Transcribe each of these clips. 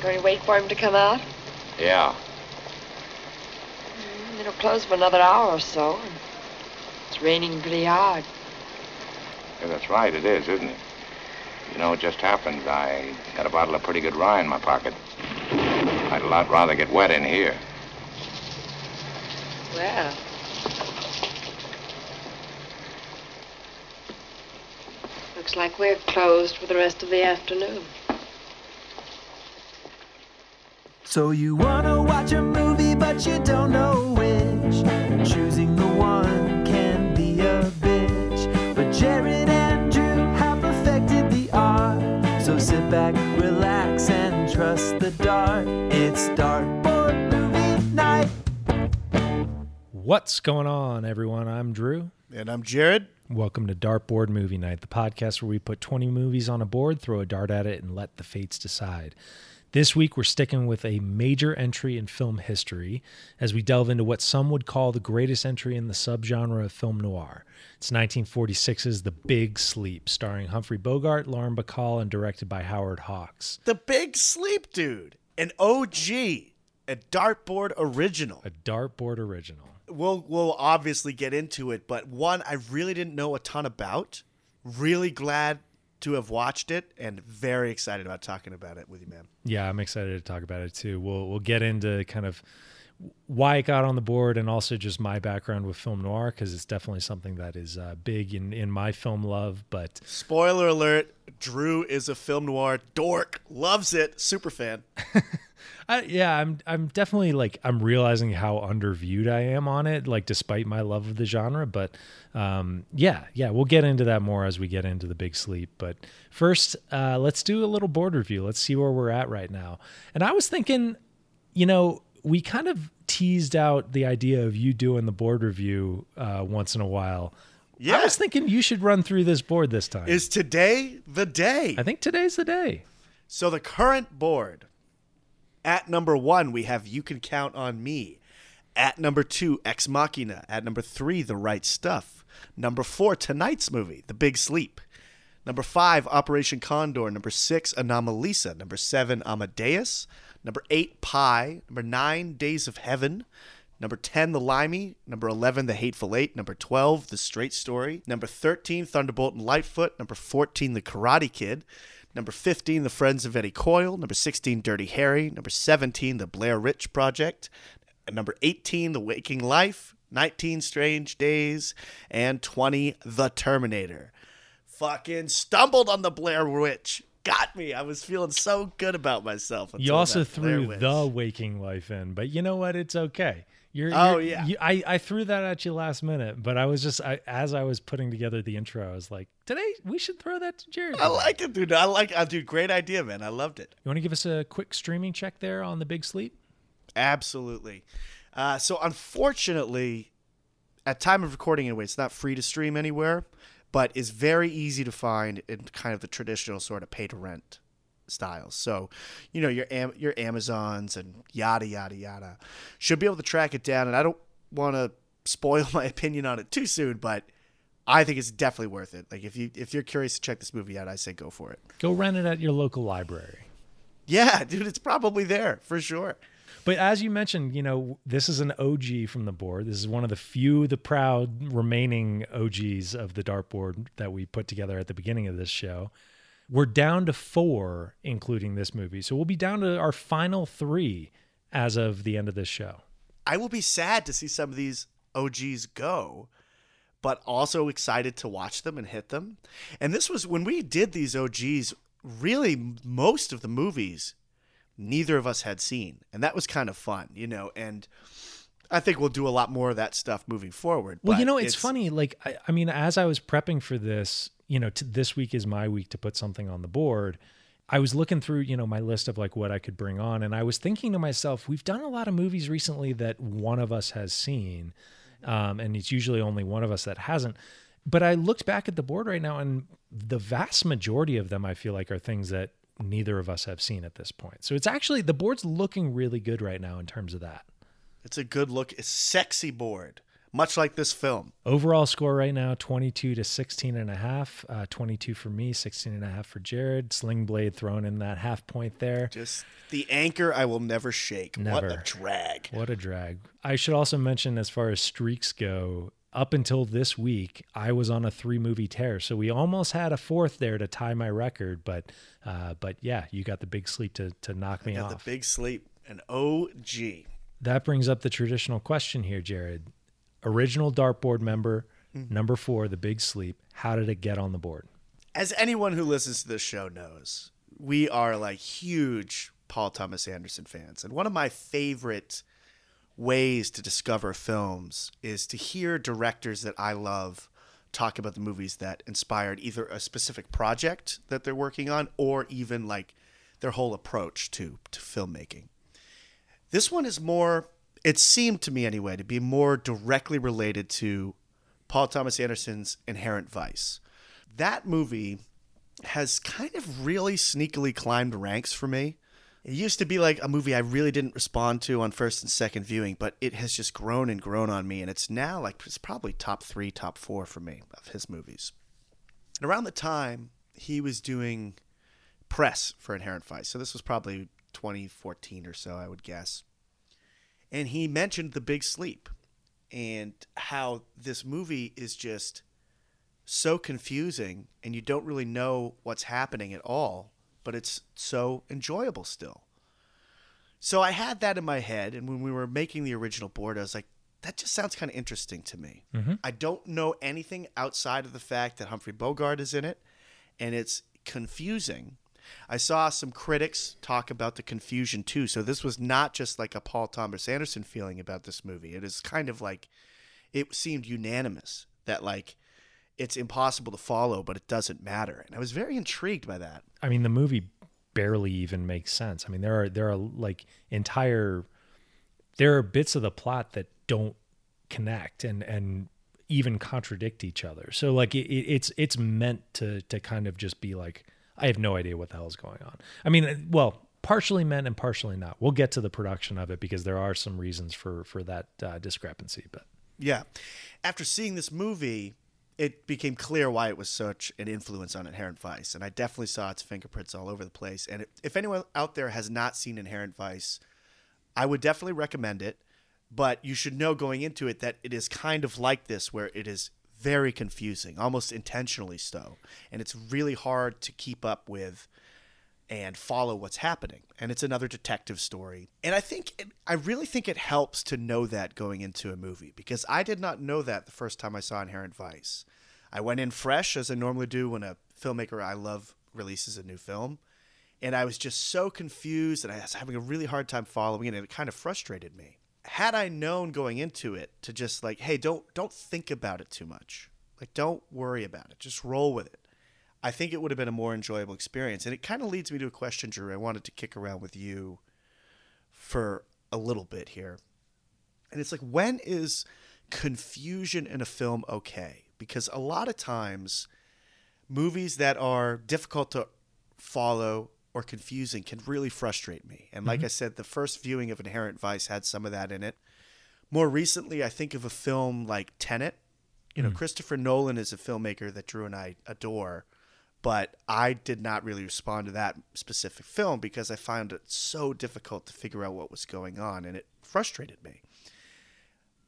Going to wait for him to come out? Yeah. Mm, It'll close for another hour or so. and It's raining pretty hard. Yeah, that's right, it is, isn't it? You know, it just happened. I got a bottle of pretty good rye in my pocket. I'd a lot rather get wet in here. Well. Looks like we're closed for the rest of the afternoon. So you wanna watch a movie, but you don't know which. Choosing the one can be a bitch. But Jared and Drew have perfected the art. So sit back, relax, and trust the dart. It's Dartboard Movie Night. What's going on, everyone? I'm Drew. And I'm Jared. Welcome to Dartboard Movie Night, the podcast where we put 20 movies on a board, throw a dart at it, and let the fates decide. This week, we're sticking with a major entry in film history as we delve into what some would call the greatest entry in the subgenre of film noir. It's 1946's The Big Sleep, starring Humphrey Bogart, Lauren Bacall, and directed by Howard Hawks. The Big Sleep Dude. An OG. A dartboard original. A dartboard original. We'll we'll obviously get into it, but one I really didn't know a ton about. Really glad to have watched it and very excited about talking about it with you, man. Yeah, I'm excited to talk about it too. We'll we'll get into kind of why it got on the board and also just my background with film noir because it's definitely something that is uh, big in in my film love. But Spoiler alert, Drew is a film noir dork. Loves it. Super fan. I, yeah, I'm I'm definitely like I'm realizing how underviewed I am on it, like despite my love of the genre. But um, yeah, yeah, we'll get into that more as we get into the big sleep. But first, uh, let's do a little board review. Let's see where we're at right now. And I was thinking, you know, we kind of teased out the idea of you doing the board review uh, once in a while. Yeah. I was thinking you should run through this board this time. Is today the day? I think today's the day. So the current board at number one, we have You Can Count on Me. At number two, Ex Machina. At number three, The Right Stuff. Number four, tonight's movie, The Big Sleep. Number five, Operation Condor. Number six, Anomalisa. Number seven, Amadeus. Number eight, Pi. Number nine, Days of Heaven. Number 10, The Limey. Number 11, The Hateful Eight. Number 12, The Straight Story. Number 13, Thunderbolt and Lightfoot. Number 14, The Karate Kid. Number 15, The Friends of Eddie Coyle. Number 16, Dirty Harry. Number 17, The Blair Witch Project. Number 18, The Waking Life. 19, Strange Days. And 20, The Terminator. Fucking stumbled on The Blair Witch. Got me. I was feeling so good about myself. You also threw the waking life in, but you know what? It's okay. You're, Oh, you're- yeah. you- I, I threw that at you last minute, but I was just I, as I was putting together the intro, I was like, today we should throw that to Jared. I like it, dude. I like. I do. Great idea, man. I loved it. You want to give us a quick streaming check there on the Big Sleep? Absolutely. Uh, so unfortunately, at time of recording anyway, it's not free to stream anywhere, but is very easy to find in kind of the traditional sort of pay to rent styles. So, you know, your Am- your Amazons and yada yada yada should be able to track it down. And I don't want to spoil my opinion on it too soon, but I think it's definitely worth it. Like if you if you're curious to check this movie out, I say go for it. Go rent it at your local library. Yeah, dude, it's probably there for sure. But as you mentioned, you know, this is an OG from the board. This is one of the few, the proud remaining OGs of the dartboard that we put together at the beginning of this show. We're down to four, including this movie. So we'll be down to our final three as of the end of this show. I will be sad to see some of these OGs go, but also excited to watch them and hit them. And this was when we did these OGs, really most of the movies neither of us had seen. And that was kind of fun, you know, and I think we'll do a lot more of that stuff moving forward. Well, you know, it's, funny. Like, I, I mean, as I was prepping for this, you know, t- this week is my week to put something on the board. I was looking through, you know, my list of like what I could bring on, and I was thinking to myself, we've done a lot of movies recently that one of us has seen, um, and it's usually only one of us that hasn't. But I looked back at the board right now, and the vast majority of them, I feel like, are things that neither of us have seen at this point. So it's actually the board's looking really good right now in terms of that. It's a good look. It's sexy board. much like this film. Overall score right now 22 to 16 and a half. Uh, 22 for me, 16 and a half for Jared. Sling Blade thrown in that half point there. Just the anchor I will never shake. Never. What a drag. What a drag. I should also mention, as far as streaks go, up until this week, I was on a three movie tear. So we almost had a fourth there to tie my record. But uh, but yeah, you got the big sleep to, to knock me Got off. the big sleep. An OG. that brings up the traditional question here, Jared. Original dartboard member, Mm-hmm. number four, the big sleep. How did it get on the board? As anyone who listens to this show knows, we are like huge Paul Thomas Anderson fans. And one of my favorite ways to discover films is to hear directors that I love talk about the movies that inspired either a specific project that they're working on or even like their whole approach to, to filmmaking. This one is more, it seemed to me anyway, to be more directly related to Paul Thomas Anderson's Inherent Vice. That movie has kind of really sneakily climbed ranks for me. It used to be like a movie I really didn't respond to on first and second viewing, but it has just grown and grown on me, and it's now like it's probably top three, top four for me of his movies. And around the time he was doing press for Inherent Vice, so this was probably 2014 or so, I would guess. And he mentioned The Big Sleep and how this movie is just so confusing and you don't really know what's happening at all, but it's so enjoyable still. So I had that in my head, and when we were making the original board, I was like, that just sounds kind of interesting to me. Mm-hmm. I don't know anything outside of the fact that Humphrey Bogart is in it, and it's confusing. I saw some critics talk about the confusion too. So this was not just like a Paul Thomas Anderson feeling about this movie. It is kind of like it seemed unanimous that like it's impossible to follow, but it doesn't matter. And I was very intrigued by that. I mean, the movie barely even makes sense. I mean, there are there are like entire there are bits of the plot that don't connect and and even contradict each other. So like it, it- it's it's meant to to kind of just be like I have no idea what the hell is going on. I mean, well, partially meant and partially not. We'll get to the production of it because there are some reasons for for that uh, discrepancy. But Yeah. After seeing this movie, it became clear why it was such an influence on Inherent Vice. And I definitely saw its fingerprints all over the place. And if anyone out there has not seen Inherent Vice, I would definitely recommend it. But you should know going into it that it is kind of like this, where it is very confusing, almost intentionally so. And it's really hard to keep up with and follow what's happening. And it's another detective story. And I think, it, I really think it helps to know that going into a movie because I did not know that the first time I saw Inherent Vice. I went in fresh, as I normally do when a filmmaker I love releases a new film. And I was just so confused and I was having a really hard time following it and it kind of frustrated me. Had I known going into it to just like, hey, don't don't think about it too much. Like don't worry about it. Just roll with it. I think it would have been a more enjoyable experience. And it kind of leads me to a question, Drew, I wanted to kick around with you for a little bit here. And it's like, when is confusion in a film okay? Because a lot of times, movies that are difficult to follow or confusing can really frustrate me. And like mm-hmm. I said, the first viewing of Inherent Vice had some of that in it. More recently, I think of a film like Tenet. You know, mm. Christopher Nolan is a filmmaker that Drew and I adore, but I did not really respond to that specific film because I found it so difficult to figure out what was going on and it frustrated me.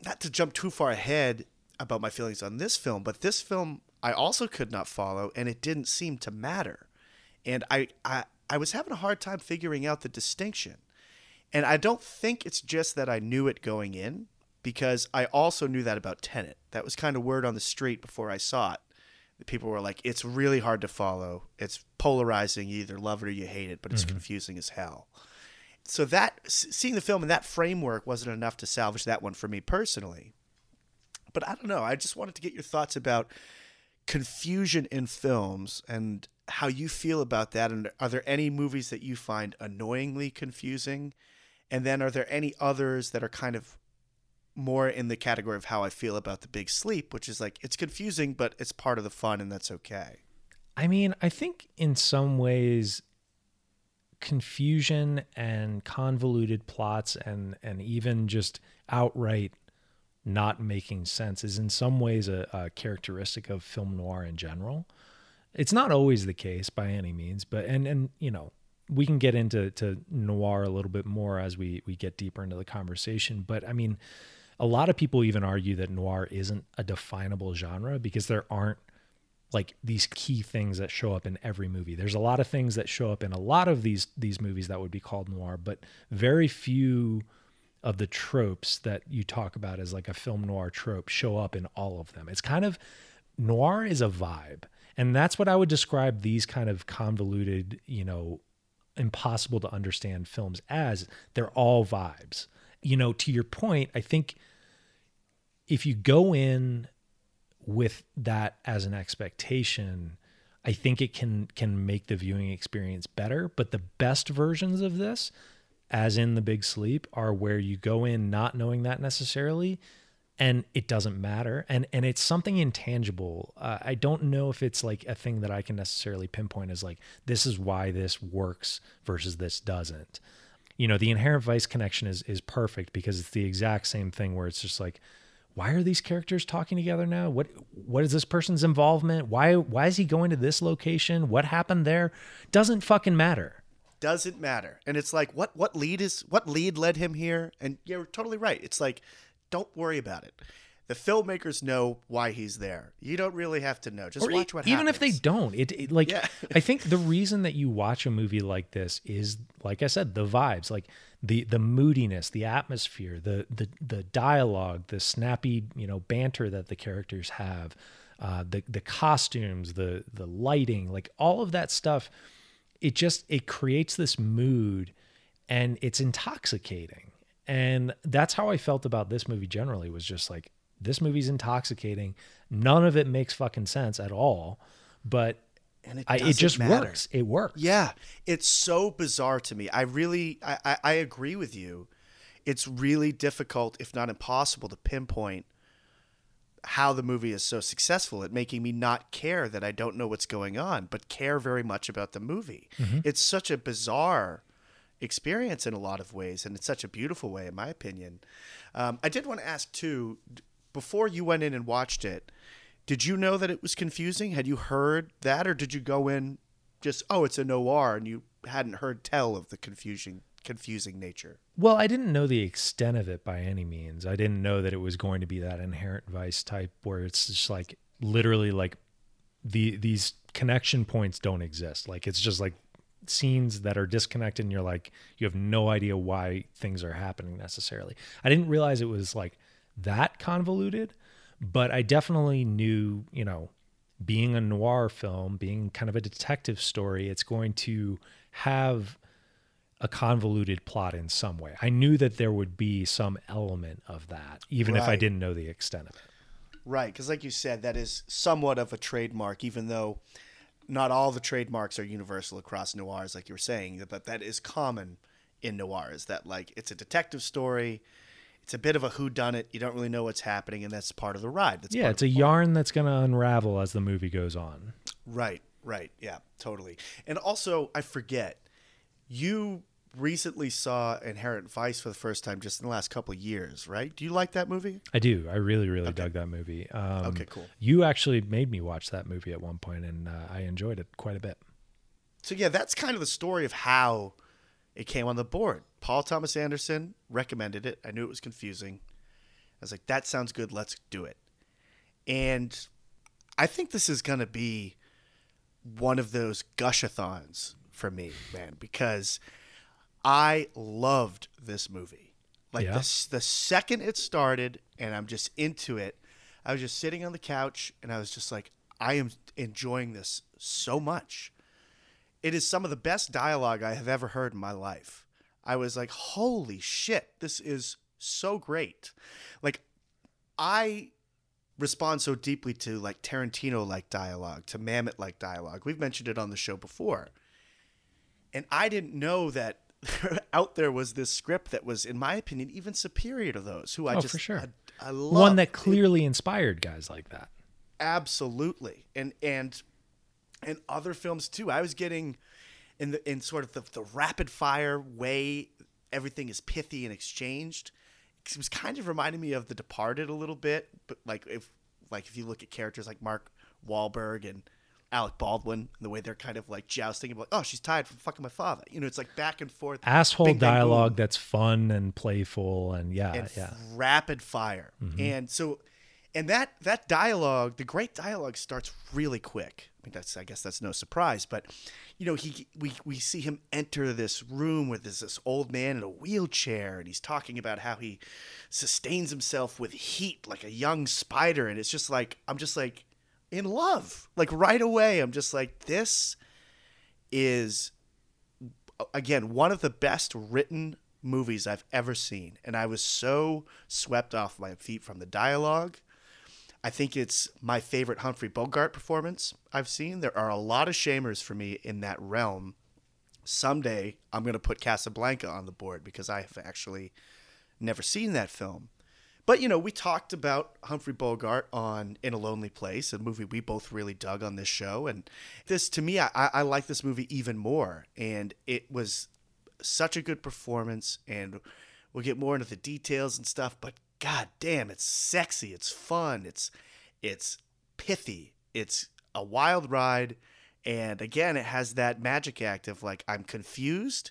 Not to jump too far ahead about my feelings on this film, but this film I also could not follow and it didn't seem to matter. And I, I, I was having a hard time figuring out the distinction. And I don't think it's just that I knew it going in, because I also knew that about Tenet. That was kind of word on the street before I saw it. People were like, it's really hard to follow. It's polarizing. You either love it or you hate it, but it's mm-hmm. confusing as hell. So that seeing the film in that framework wasn't enough to salvage that one for me personally. But I don't know. I just wanted to get your thoughts about confusion in films and how you feel about that. And are there any movies that you find annoyingly confusing? And then are there any others that are kind of more in the category of how I feel about the big sleep, which is like it's confusing, but it's part of the fun and that's okay. I mean, I think in some ways confusion and convoluted plots and and even just outright not making sense is in some ways a, a characteristic of film noir in general. It's not always the case by any means, but and and you know we can get into to noir a little bit more as we we get deeper into the conversation. But I mean, a lot of people even argue that noir isn't a definable genre because there aren't like these key things that show up in every movie. There's a lot of things that show up in a lot of these these movies that would be called noir, but very few of the tropes that you talk about as like a film noir trope show up in all of them. It's kind of noir is a vibe. And that's what I would describe these kind of convoluted, you know, impossible to understand films as. They're all vibes. You know, to your point, I think if you go in with that as an expectation, I think it can can make the viewing experience better. But the best versions of this, as in the big sleep, are where you go in not knowing that necessarily and it doesn't matter. And and it's something intangible. Uh, i don't know if it's like a thing that i can necessarily pinpoint as like this is why this works versus this doesn't. You know the inherent vice connection is is perfect because it's the exact same thing where it's just like why are these characters talking together now what what is this person's involvement why why is he going to this location what happened there doesn't fucking matter Doesn't matter. And it's like, what what lead is what lead led him here? And you're totally right. It's like, don't worry about it. The filmmakers know why he's there. You don't really have to know. Just Or watch what even happens. if they don't it, it like Yeah. i think the reason that you watch a movie like this is like i said the vibes like the the moodiness the atmosphere the the the dialogue the snappy you know banter that the characters have uh the the costumes the the lighting like all of that stuff it just it creates this mood and it's intoxicating. And that's how i felt about this movie generally was just like this movie's intoxicating. None of it makes fucking sense at all. But and it, I, it just matter. works it works Yeah, it's so bizarre to me. I really, I, I, I agree with you. It's really difficult, if not impossible, to pinpoint how the movie is so successful at making me not care that I don't know what's going on, but care very much about the movie. It's such a bizarre experience in a lot of ways, and it's such a beautiful way, in my opinion. Um, I did want to ask too, before you went in and watched it, did you know that it was confusing? Had you heard that, or did you go in just oh, it's a noir, and you hadn't heard tell of the confusing confusing nature? Well, I didn't know the extent of it by any means. I didn't know that it was going to be that inherent vice type where it's just like literally like the these connection points don't exist. Like it's just like scenes that are disconnected and you're like you have no idea why things are happening necessarily. I didn't realize it was like that convoluted, but I definitely knew, you know, being a noir film, being kind of a detective story, it's going to have a convoluted plot in some way. I knew that there would be some element of that, even if I didn't know the extent of it. Right, because like you said, that is somewhat of a trademark, even though not all the trademarks are universal across noirs, like you were saying. But that is common in noirs. That like it's a detective story. It's a bit of a who done it. You don't really know what's happening, and that's part of the ride. That's yeah, it's a yarn that's going to unravel as the movie goes on. Right, right. Yeah, totally. And also, I forget, you recently saw Inherent Vice for the first time just in the last couple of years, right? Do you like that movie? I do. I really, really dug that movie. Um, Okay, cool. You actually made me watch that movie at one point, and uh, I enjoyed it quite a bit. So, yeah, that's kind of the story of how it came on the board. Paul Thomas Anderson recommended it. I knew it was confusing. I was like, that sounds good. Let's do it. And I think this is going to be one of those gushathons for me, man, because I loved this movie. Like Yeah? the the second it started, and I'm just into it. I was just sitting on the couch, and I was just like, I am enjoying this so much. It is some of the best dialogue I have ever heard in my life. I was like, holy shit, this is so great. Like, I respond so deeply to like Tarantino like dialogue, to Mamet like dialogue. We've mentioned it on the show before. And I didn't know that out there was this script that was, in my opinion, even superior to those who I Oh, just for sure. I, I love. One that clearly inspired guys like that. absolutely and and and other films too i was getting in the in sort of the, the rapid fire way everything is pithy and exchanged it was kind of reminding me of The Departed a little bit, but like if like if you look at characters like Mark Wahlberg and Alec Baldwin, the way they're kind of like jousting about, oh, she's tired from fucking my father. You know, it's like back and forth. Asshole bing, bang, dialogue that's fun and playful and yeah, and yeah. rapid fire. Mm-hmm. And so, and that that dialogue, the great dialogue, starts really quick. I mean, that's I guess that's no surprise, but you know, he we we see him enter this room with this this old man in a wheelchair, and he's talking about how he sustains himself with heat like a young spider, and it's just like I'm just like in love, like right away. I'm just like this is again one of the best written movies I've ever seen, and I was so swept off my feet from the dialogue. I think it's my favorite Humphrey Bogart performance I've seen. There are a lot of shamers for me in that realm. Someday I'm going to put Casablanca on the board because I have actually never seen that film. But you know, we talked about Humphrey Bogart on In a Lonely Place, a movie we both really dug on this show, and this to me, I, I like this movie even more. And it was such a good performance, and we'll get more into the details and stuff. But god damn, it's sexy, it's fun, it's it's pithy, it's a wild ride, and again, it has that magic act of like I'm confused,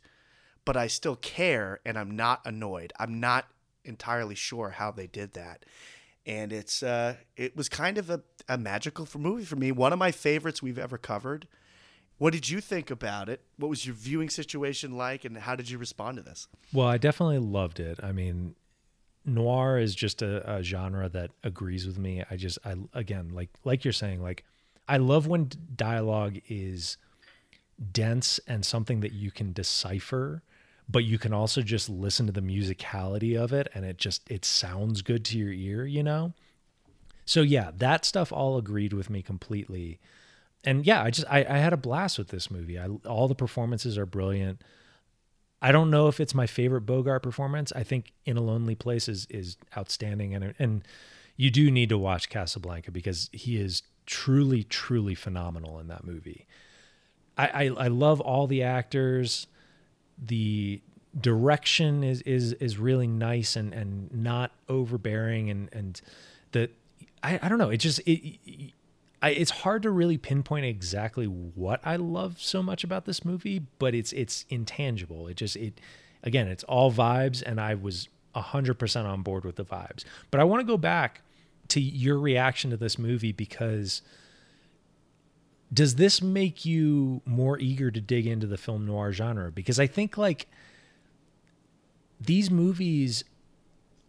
but I still care, and I'm not annoyed. I'm not entirely sure how they did that. And it's uh it was kind of a, a magical for movie for me. One of my favorites we've ever covered. What did you think about it? What was your viewing situation like and how did you respond to this? Well, I definitely loved it. I mean, noir is just a, a genre that agrees with me. I just, I again, like like you're saying, like I love when dialogue is dense and something that you can decipher, but you can also just listen to the musicality of it, and it just it sounds good to your ear, you know. So yeah, that stuff all agreed with me completely. And yeah, I just I, I had a blast with this movie. I, all the performances are brilliant. I don't know if it's my favorite Bogart performance. I think In a Lonely Place is is outstanding, and and you do need to watch Casablanca because he is truly truly phenomenal in that movie. I I, I love all the actors. The direction is is is really nice and and not overbearing and and the I, I don't know it just it, I, it's hard to really pinpoint exactly what I love so much about this movie, but it's it's intangible. It just it again, it's all vibes, and I was hundred percent on board with the vibes. But I want to go back to your reaction to this movie because does this make you more eager to dig into the film noir genre? Because I think like these movies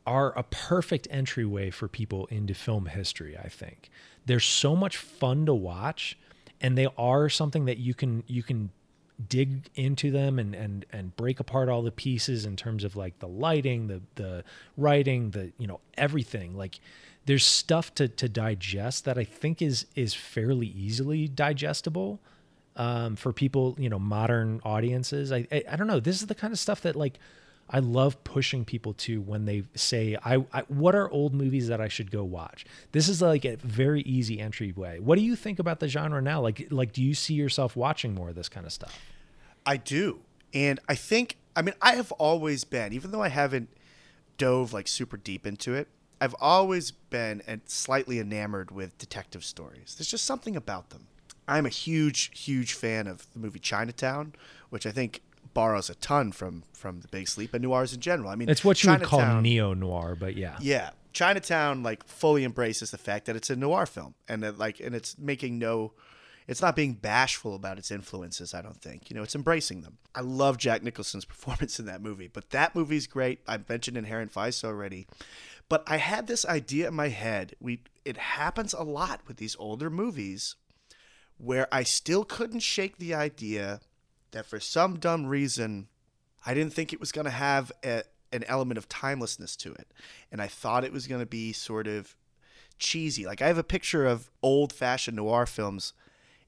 are a perfect entryway for people into film history, I think. They're so much fun to watch and they are something that you can you can dig into them and and and break apart all the pieces in terms of like the lighting, the the writing, the you know everything. Like there's stuff to to digest that I think is is fairly easily digestible um, for people, you know, modern audiences. I, I I don't know. This is the kind of stuff that like I love pushing people to when they say, I, I, what are old movies that I should go watch? This is like a very easy entryway. What do you think about the genre now? Like, like, do you see yourself watching more of this kind of stuff? I do. And I think, I mean, I have always been, even though I haven't dove like super deep into it, I've always been and slightly enamored with detective stories. There's just something about them. I'm a huge, huge fan of the movie Chinatown, which I think borrows a ton from from the Big Sleep and noirs in general. I mean, It's what you would call neo noir, but yeah. Yeah, Chinatown like fully embraces the fact that it's a noir film, and that like, and it's making no, it's not being bashful about its influences. I don't think you know it's embracing them. I love Jack Nicholson's performance in that movie, but that movie's great. I mentioned Inherent Vice already, but I had this idea in my head. We it happens a lot with these older movies, where I still couldn't shake the idea that for some dumb reason, I didn't think it was going to have a, an element of timelessness to it. And I thought it was going to be sort of cheesy. Like I have a picture of old fashioned noir films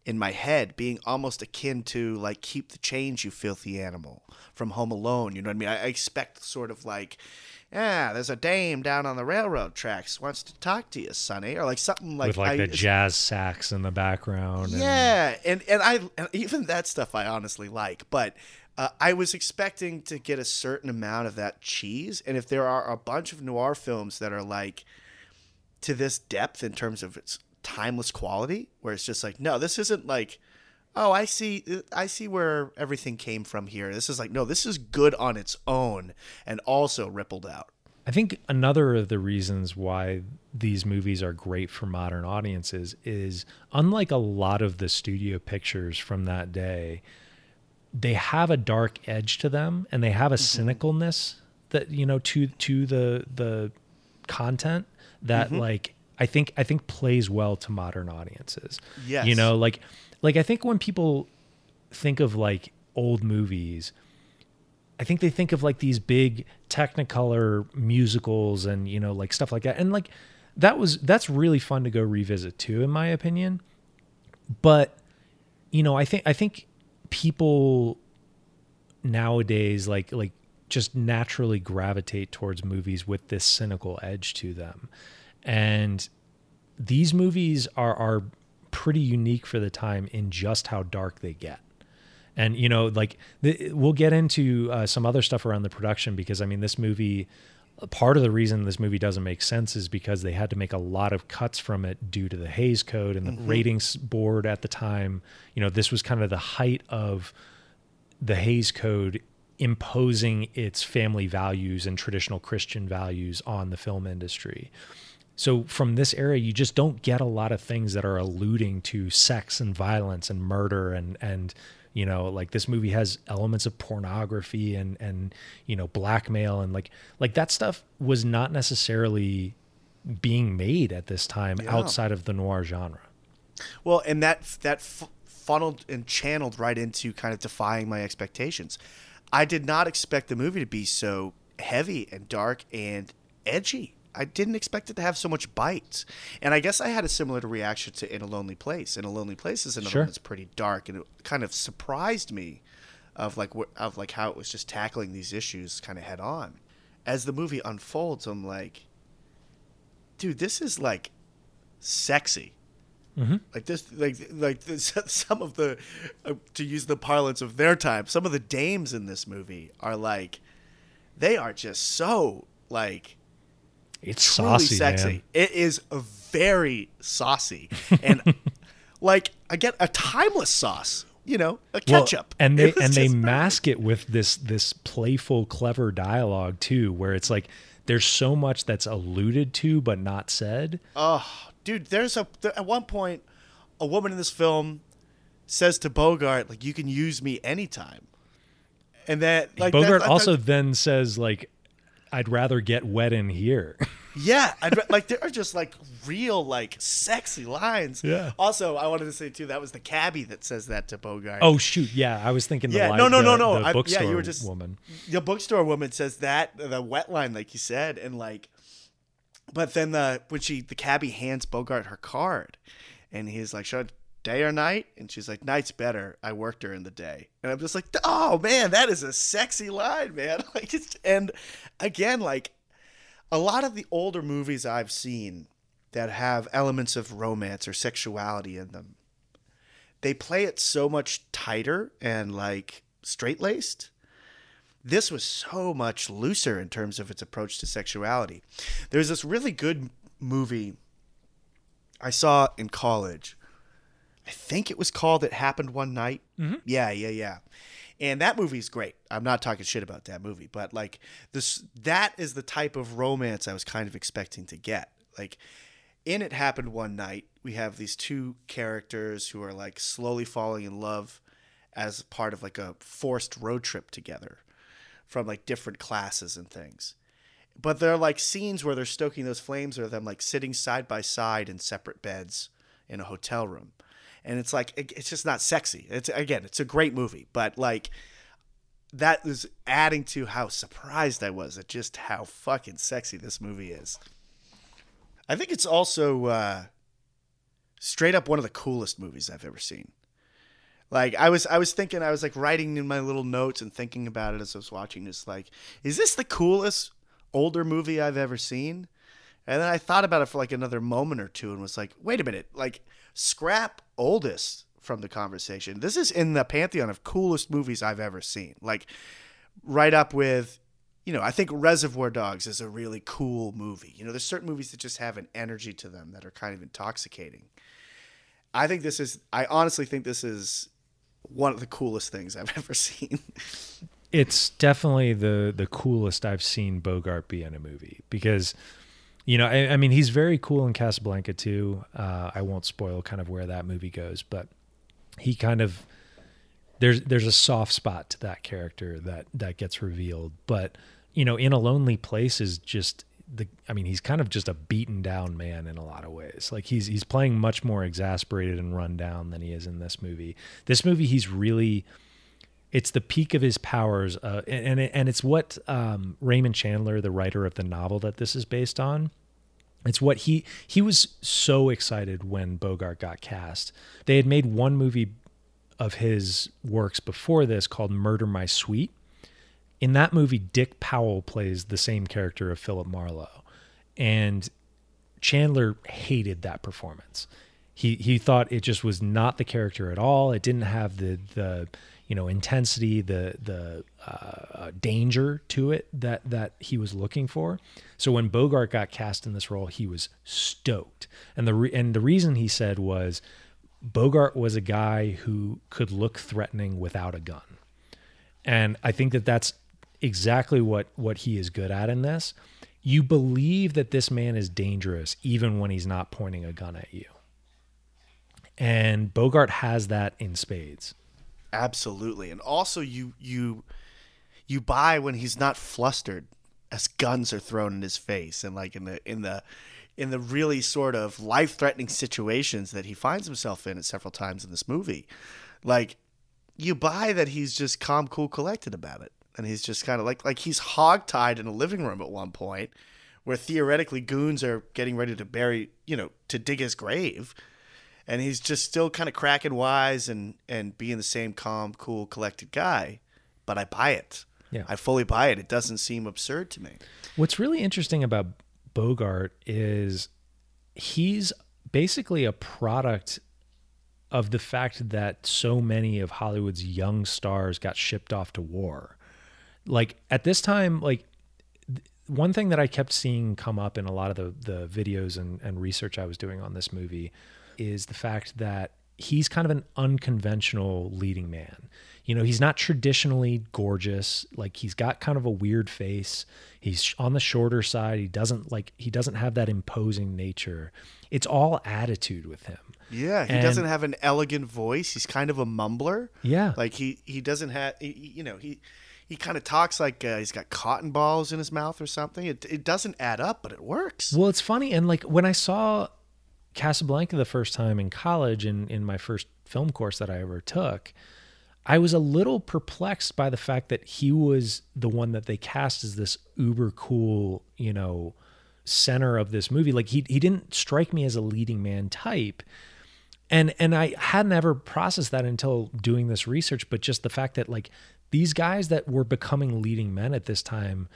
in my head being almost akin to like keep the change you filthy animal from home alone you know what i mean i, I expect sort of like yeah there's a dame down on the railroad tracks wants to talk to you sonny or like something like that. with like I- the jazz sax in the background. and- yeah, and and I and even that stuff I honestly like, but uh, I was expecting to get a certain amount of that cheese, and if there are a bunch of noir films that are like to this depth in terms of its timeless quality, where it's just like, no, this isn't like. Oh, I see. Uh, I see where everything came from here. This is like, no, this is good on its own and also rippled out. I think another of the reasons why these movies are great for modern audiences is unlike a lot of the studio pictures from that day, they have a dark edge to them and they have a mm-hmm. cynicalness that you know to to the the content that mm-hmm. like I think I think plays well to modern audiences. Yes. You know, like like I think when people think of like old movies, I think they think of like these big technicolor musicals and you know like stuff like that. And like that was that's really fun to go revisit too in my opinion. But you know, I think I think people nowadays like like just naturally gravitate towards movies with this cynical edge to them. And these movies are are pretty unique for the time in just how dark they get and you know like the, we'll get into uh, some other stuff around the production because i mean this movie part of the reason this movie doesn't make sense is because they had to make a lot of cuts from it due to the Hays Code and the ratings board at the time. You know, this was kind of the height of the Hays Code imposing its family values and traditional Christian values on the film industry. So from this era, you just don't get a lot of things that are alluding to sex and violence and murder and and you know like this movie has elements of pornography and and you know blackmail and like like that stuff was not necessarily being made at this time Yeah. outside of the noir genre. Well, and that that f- funneled and channeled right into kind of defying my expectations. I did not expect the movie to be so heavy and dark and edgy. I didn't expect it to have so much bite. And I guess I had a similar reaction to In a Lonely Place. In a Lonely Place is another Sure. one that's pretty dark, and it kind of surprised me of like wh- of like how it was just tackling these issues kind of head on. As the movie unfolds, I'm like, dude, this is like sexy like this like like this, some of the uh, to use the parlance of their time some of the dames in this movie are like they are just so like It's truly saucy, sexy. Man. it is very saucy. And like i get a timeless sauce you know a Well, ketchup. and they and they mask it with this this playful, clever dialogue too, where it's like there's so much that's alluded to but not said. Oh, dude, there's a there, at one point, a woman in this film says to Bogart, like, "You can use me anytime," and that like Bogart that- also that- then says like, "I'd rather get wet in here." yeah, I'd, like there are just like real like sexy lines. Yeah. Also, I wanted to say too that was the cabbie that says that to Bogart. oh shoot, yeah, I was thinking the Yeah, line, no, no, the, no, no. the I- yeah, you were just- woman. the bookstore woman says that the wet line, like you said, and like, but then the when she the cabbie hands Bogart her card, and he's like, "Should I day or night?" And she's like, "Night's better. I worked during the day." And I'm just like, "Oh man, that is a sexy line, man!" Like, and again, like a lot of the older movies I've seen that have elements of romance or sexuality in them, they play it so much tighter and like straight laced this was so much looser in terms of its approach to sexuality. There's this really good movie I saw in college. I think it was called It Happened One Night. Mm-hmm. Yeah, yeah, yeah. And that movie's great. I'm not talking shit about that movie, but like this that is the type of romance I was kind of expecting to get. Like in It Happened One Night, we have these two characters who are like slowly falling in love as part of like a forced road trip together from like different classes and things. But there are like scenes where they're stoking those flames or them like sitting side by side in separate beds in a hotel room. And it's like it- it's just not sexy. It's again, it's a great movie, but like that is adding to how surprised I was at just how fucking sexy this movie is. I think it's also uh, straight up one of the coolest movies I've ever seen. Like I was I was thinking I was like writing in my little notes and thinking about it as I was watching this like is this the coolest older movie I've ever seen? And then I thought about it for like another moment or two and was like, wait a minute, like scrap oldest from the conversation. This is in the pantheon of coolest movies I've ever seen. Like right up with you know, I think Reservoir Dogs is a really cool movie. You know, there's certain movies that just have an energy to them that are kind of intoxicating. I think this is I honestly think this is one of the coolest things I've ever seen. it's definitely the the coolest I've seen Bogart be in a movie because you know I, I mean he's very cool in Casablanca too. Uh, I won't spoil kind of where that movie goes, but he kind of there's there's a soft spot to that character that that gets revealed. But you know, in a lonely place is just the I mean, he's kind of just a beaten down man in a lot of ways. Like he's he's playing much more exasperated and run down than he is in this movie. This movie he's really it's the peak of his powers uh, and and, it's what um, Raymond Chandler, the writer of the novel that this is based on, it's what he he was so excited when Bogart got cast. They had made one movie of his works before this called Murder My Sweet in that movie, Dick Powell plays the same character of Philip Marlowe, and Chandler hated that performance. He he thought it just was not the character at all. It didn't have the the you know intensity, the the uh, danger to it that that he was looking for. So when Bogart got cast in this role, he was stoked, and the re- and the reason he said was Bogart was a guy who could look threatening without a gun. And I think that that's exactly what what he is good at in this. You believe that this man is dangerous even when he's not pointing a gun at you. And Bogart has that in spades. Absolutely. And also you you you buy when he's not flustered as guns are thrown in his face and like in the in the in the really sort of life-threatening situations that he finds himself in at several times in this movie. Like you buy that he's just calm, cool, collected about it and he's just kind of like like he's hogtied in a living room at one point where theoretically goons are getting ready to bury you know to dig his grave and he's just still kind of cracking wise and and being the same calm cool collected guy but i buy it Yeah. i fully buy it it doesn't seem absurd to me What's really interesting about Bogart is he's basically a product of the fact that so many of Hollywood's young stars got shipped off to war. Like at this time, like th- one thing that I kept seeing come up in a lot of the the videos and, and research I was doing on this movie is the fact that he's kind of an unconventional leading man. You know, he's not traditionally gorgeous. Like he's got kind of a weird face. He's on the shorter side. He doesn't like he doesn't have that imposing nature. It's all attitude with him. yeah he And- doesn't have an elegant voice he's kind of a mumbler Yeah. like he he doesn't have he, you know he he kind of talks like uh, he's got cotton balls in his mouth or something it, it doesn't add up but it works Well, it's funny, and like when I saw Casablanca the first time in college, in in my first film course that I ever took, I was a little perplexed by the fact that he was the one that they cast as this uber cool, you know, center of this movie. Like he he didn't strike me as a leading man type. And and I hadn't ever processed that until doing this research, but just the fact that like these guys that were becoming leading men at this time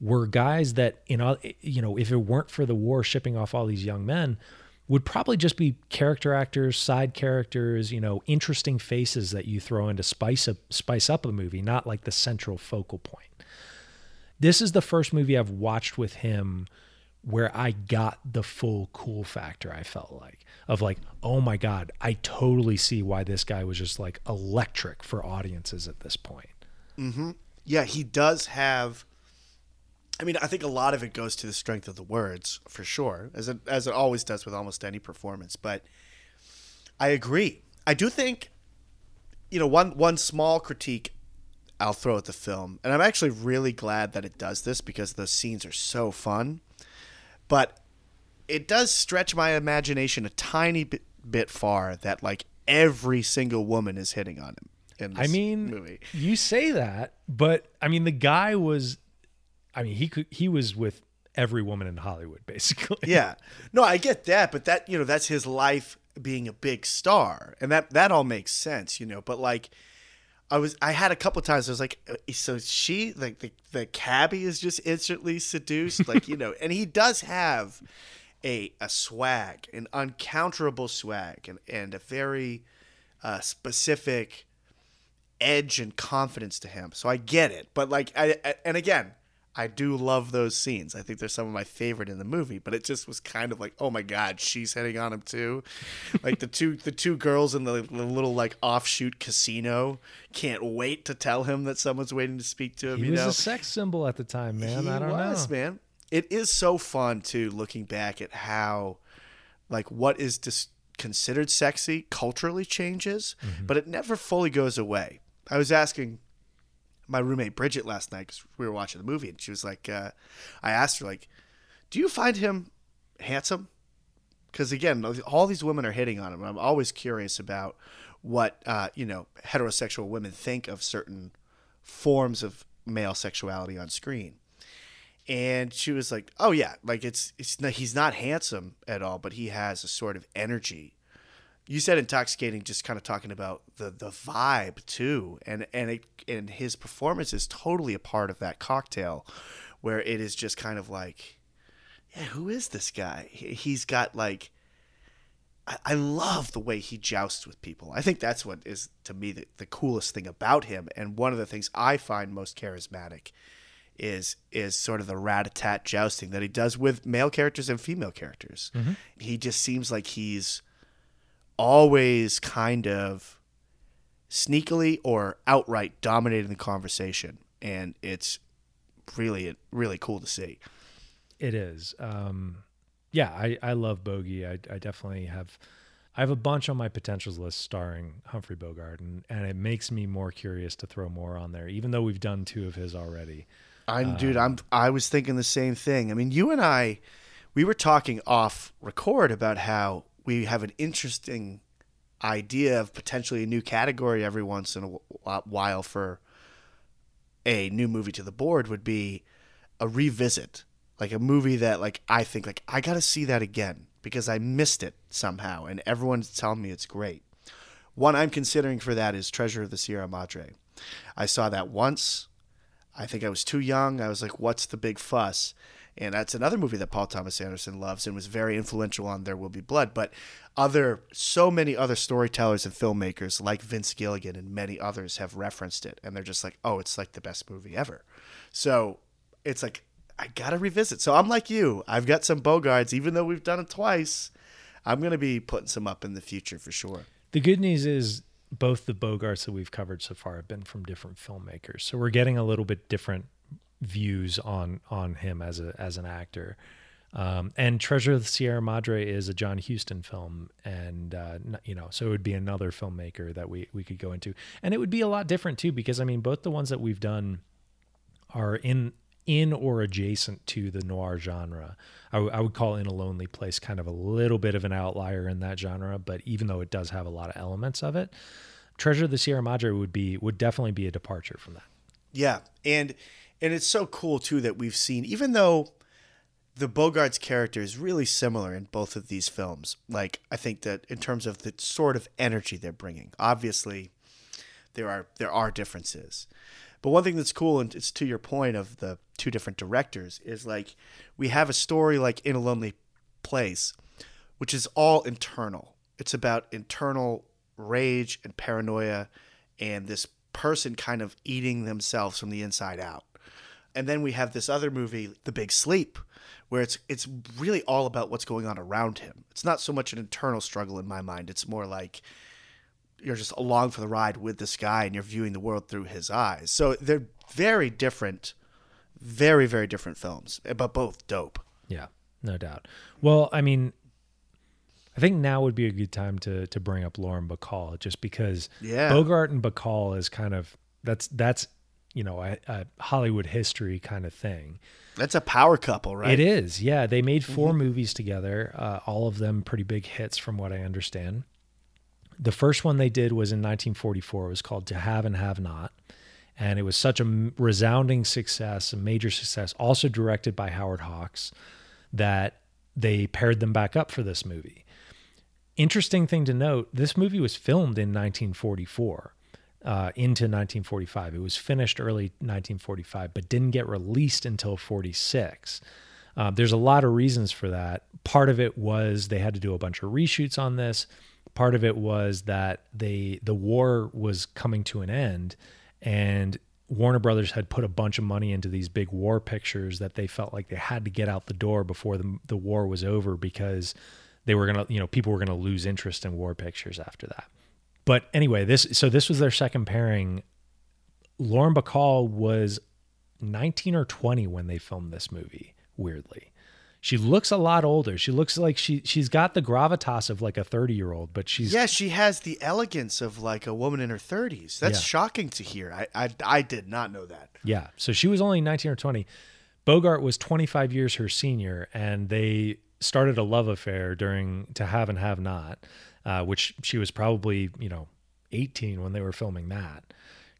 were guys that you know you know if it weren't for the war shipping off all these young men would probably just be character actors, side characters, you know, interesting faces that you throw in to spice up spice up a movie, not like the central focal point. This is the first movie I've watched with him where I got the full cool factor, I felt like, of like, oh my God, I totally see why this guy was just like electric for audiences at this point. Mhm. yeah, he does have. I mean, I think a lot of it goes to the strength of the words, for sure, as it as it always does with almost any performance. But I agree. I do think, you know, one one small critique I'll throw at the film, and I'm actually really glad that it does this because those scenes are so fun. But it does stretch my imagination a tiny bit, bit far that like every single woman is hitting on him. In I mean, movie. you say that, but I mean, the guy was, I mean, he could, he was with every woman in Hollywood, basically. yeah no i get that but that you know that's his life being a big star, and that that all makes sense, you know. But like, I was I had a couple times I was like, uh, so she like the the cabbie is just instantly seduced, like you know, and he does have a a swag, an uncounterable swag, and and a very uh, specific edge and confidence to him. So I get it, but like, I, I and again, I do love those scenes. I think they're some of my favorite in the movie. But it just was kind of like, oh my god, she's hitting on him too. like the two the two girls in the, the little like offshoot casino can't wait to tell him that someone's waiting to speak to him. He was know, a sex symbol at the time, man. he I don't was, know. man. It is so fun too, looking back at how, like, what is dis- considered sexy culturally changes, Mm-hmm. but it never fully goes away. I was asking my roommate Bridget last night because we were watching the movie, and she was like, uh, I asked her like, "Do you find him handsome?" Because again, all these women are hitting on him. I'm always curious about what uh, you know heterosexual women think of certain forms of male sexuality on screen. And she was like, "Oh yeah, like it's it's he's not handsome at all, but he has a sort of energy." You said intoxicating, just kind of talking about the the vibe too, and and it and his performance is totally a part of that cocktail, where it is just kind of like, yeah, who is this guy? He- He's got like I, I love the way he jousts with people. I think that's what is to me the, the coolest thing about him, and one of the things I find most charismatic is is sort of the rat a tat jousting that he does with male characters and female characters. Mm-hmm. He just seems like he's always kind of sneakily or outright dominating the conversation, and it's really really cool to see. It is. Um, yeah, I, I love Bogey. I, I definitely have. I have a bunch on my potentials list starring Humphrey Bogart, and, and it makes me more curious to throw more on there, even though we've done two of his already. I'm dude. I'm. I was thinking the same thing. I mean, you and I, we were talking off record about how we have an interesting idea of potentially a new category every once in a while for a new movie to the board would be a revisit, like a movie that like I think like I got to see that again because I missed it somehow, and everyone's telling me it's great. One I'm considering for that is Treasure of the Sierra Madre. I saw that once. I think I was too young. I was like, what's the big fuss? And that's another movie that Paul Thomas Anderson loves and was very influential on There Will Be Blood. But other, so many other storytellers and filmmakers like Vince Gilligan and many others have referenced it. And they're just like, oh, it's like the best movie ever. So it's like, I got to revisit. So I'm like you. I've got some Bogarts, even though we've done it twice. I'm to be putting some up in the future for sure. The good news is both the Bogarts that we've covered so far have been from different filmmakers, so we're getting a little bit different views on on him as a as an actor. Um, and Treasure of the Sierra Madre is a John Huston film, and uh, you know, so it would be another filmmaker that we we could go into, and it would be a lot different too, because I mean, both the ones that we've done are in in or adjacent to the noir genre. I, w- I would call In a Lonely Place kind of a little bit of an outlier in that genre, but even though it does have a lot of elements of it, Treasure of the Sierra Madre would be would definitely be a departure from that. Yeah, and and it's so cool too that we've seen, even though the Bogart's character is really similar in both of these films. Like I think that in terms of the sort of energy they're bringing, obviously there are there are differences. But one thing that's cool, and it's to your point of the two different directors, is like we have a story like In a Lonely Place, which is all internal. It's about internal rage and paranoia and this person kind of eating themselves from the inside out. And then we have this other movie, The Big Sleep, where it's it's really all about what's going on around him. It's not so much an internal struggle in my mind. It's more like you're just along for the ride with this guy and you're viewing the world through his eyes. So they're very different, very, very different films, but both dope. Yeah, no doubt. Well, I mean, I think now would be a good time to to bring up Lauren Bacall, just because Yeah. Bogart and Bacall is kind of that's that's you know a, a Hollywood history kind of thing. That's a power couple, right? It is, yeah. They made 4 movies together, uh, all of them pretty big hits, from what I understand. The first one they did was in 1944. It was called To Have and Have Not. And it was such a resounding success, a major success, also directed by Howard Hawks, that they paired them back up for this movie. interesting thing to note: this movie was filmed in 1944 uh, into 1945. It was finished early 1945, but didn't get released until 46. Uh, there's a lot of reasons for that. Part of it was they had to do a bunch of reshoots on this. Part of it was that they the war was coming to an end, and Warner Brothers had put a bunch of money into these big war pictures that they felt like they had to get out the door before the the war was over because they were gonna you know people were gonna lose interest in war pictures after that. But anyway, this so this was their second pairing. Lauren Bacall was 19 or 20 when they filmed this movie, weirdly. She looks a lot older. She looks like she she's got the gravitas of like a 30-year-old, but she's Yeah, she has the elegance of like a woman in her 30s. That's Yeah. shocking to hear. I, I I did not know that. Yeah. So she was only 19 or 20. Bogart was 25 years her senior, and they started a love affair during To Have and Have Not, uh, which she was probably, you know, 18 when they were filming that.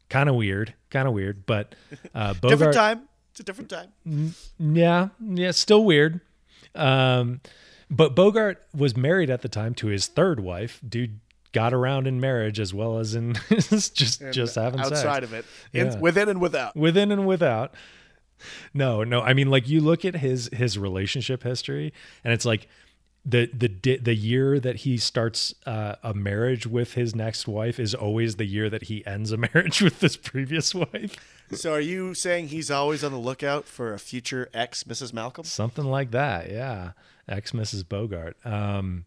Kind of weird. Kind of weird. But uh, Bogart. different time. It's a different time. Yeah. Yeah. Still weird. Um, but Bogart was married at the time to his third wife. Dude got around in marriage as well as in just just having sex outside of it, in, Yeah. within and without. within and without. No, no. I mean, like you look at his his relationship history, and it's like the the the year that he starts uh, a marriage with his next wife is always the year that he ends a marriage with his previous wife. So, are you saying he's always on the lookout for a future ex, Mrs. Malcolm? Something like that, yeah. Ex Mrs. Bogart. Um,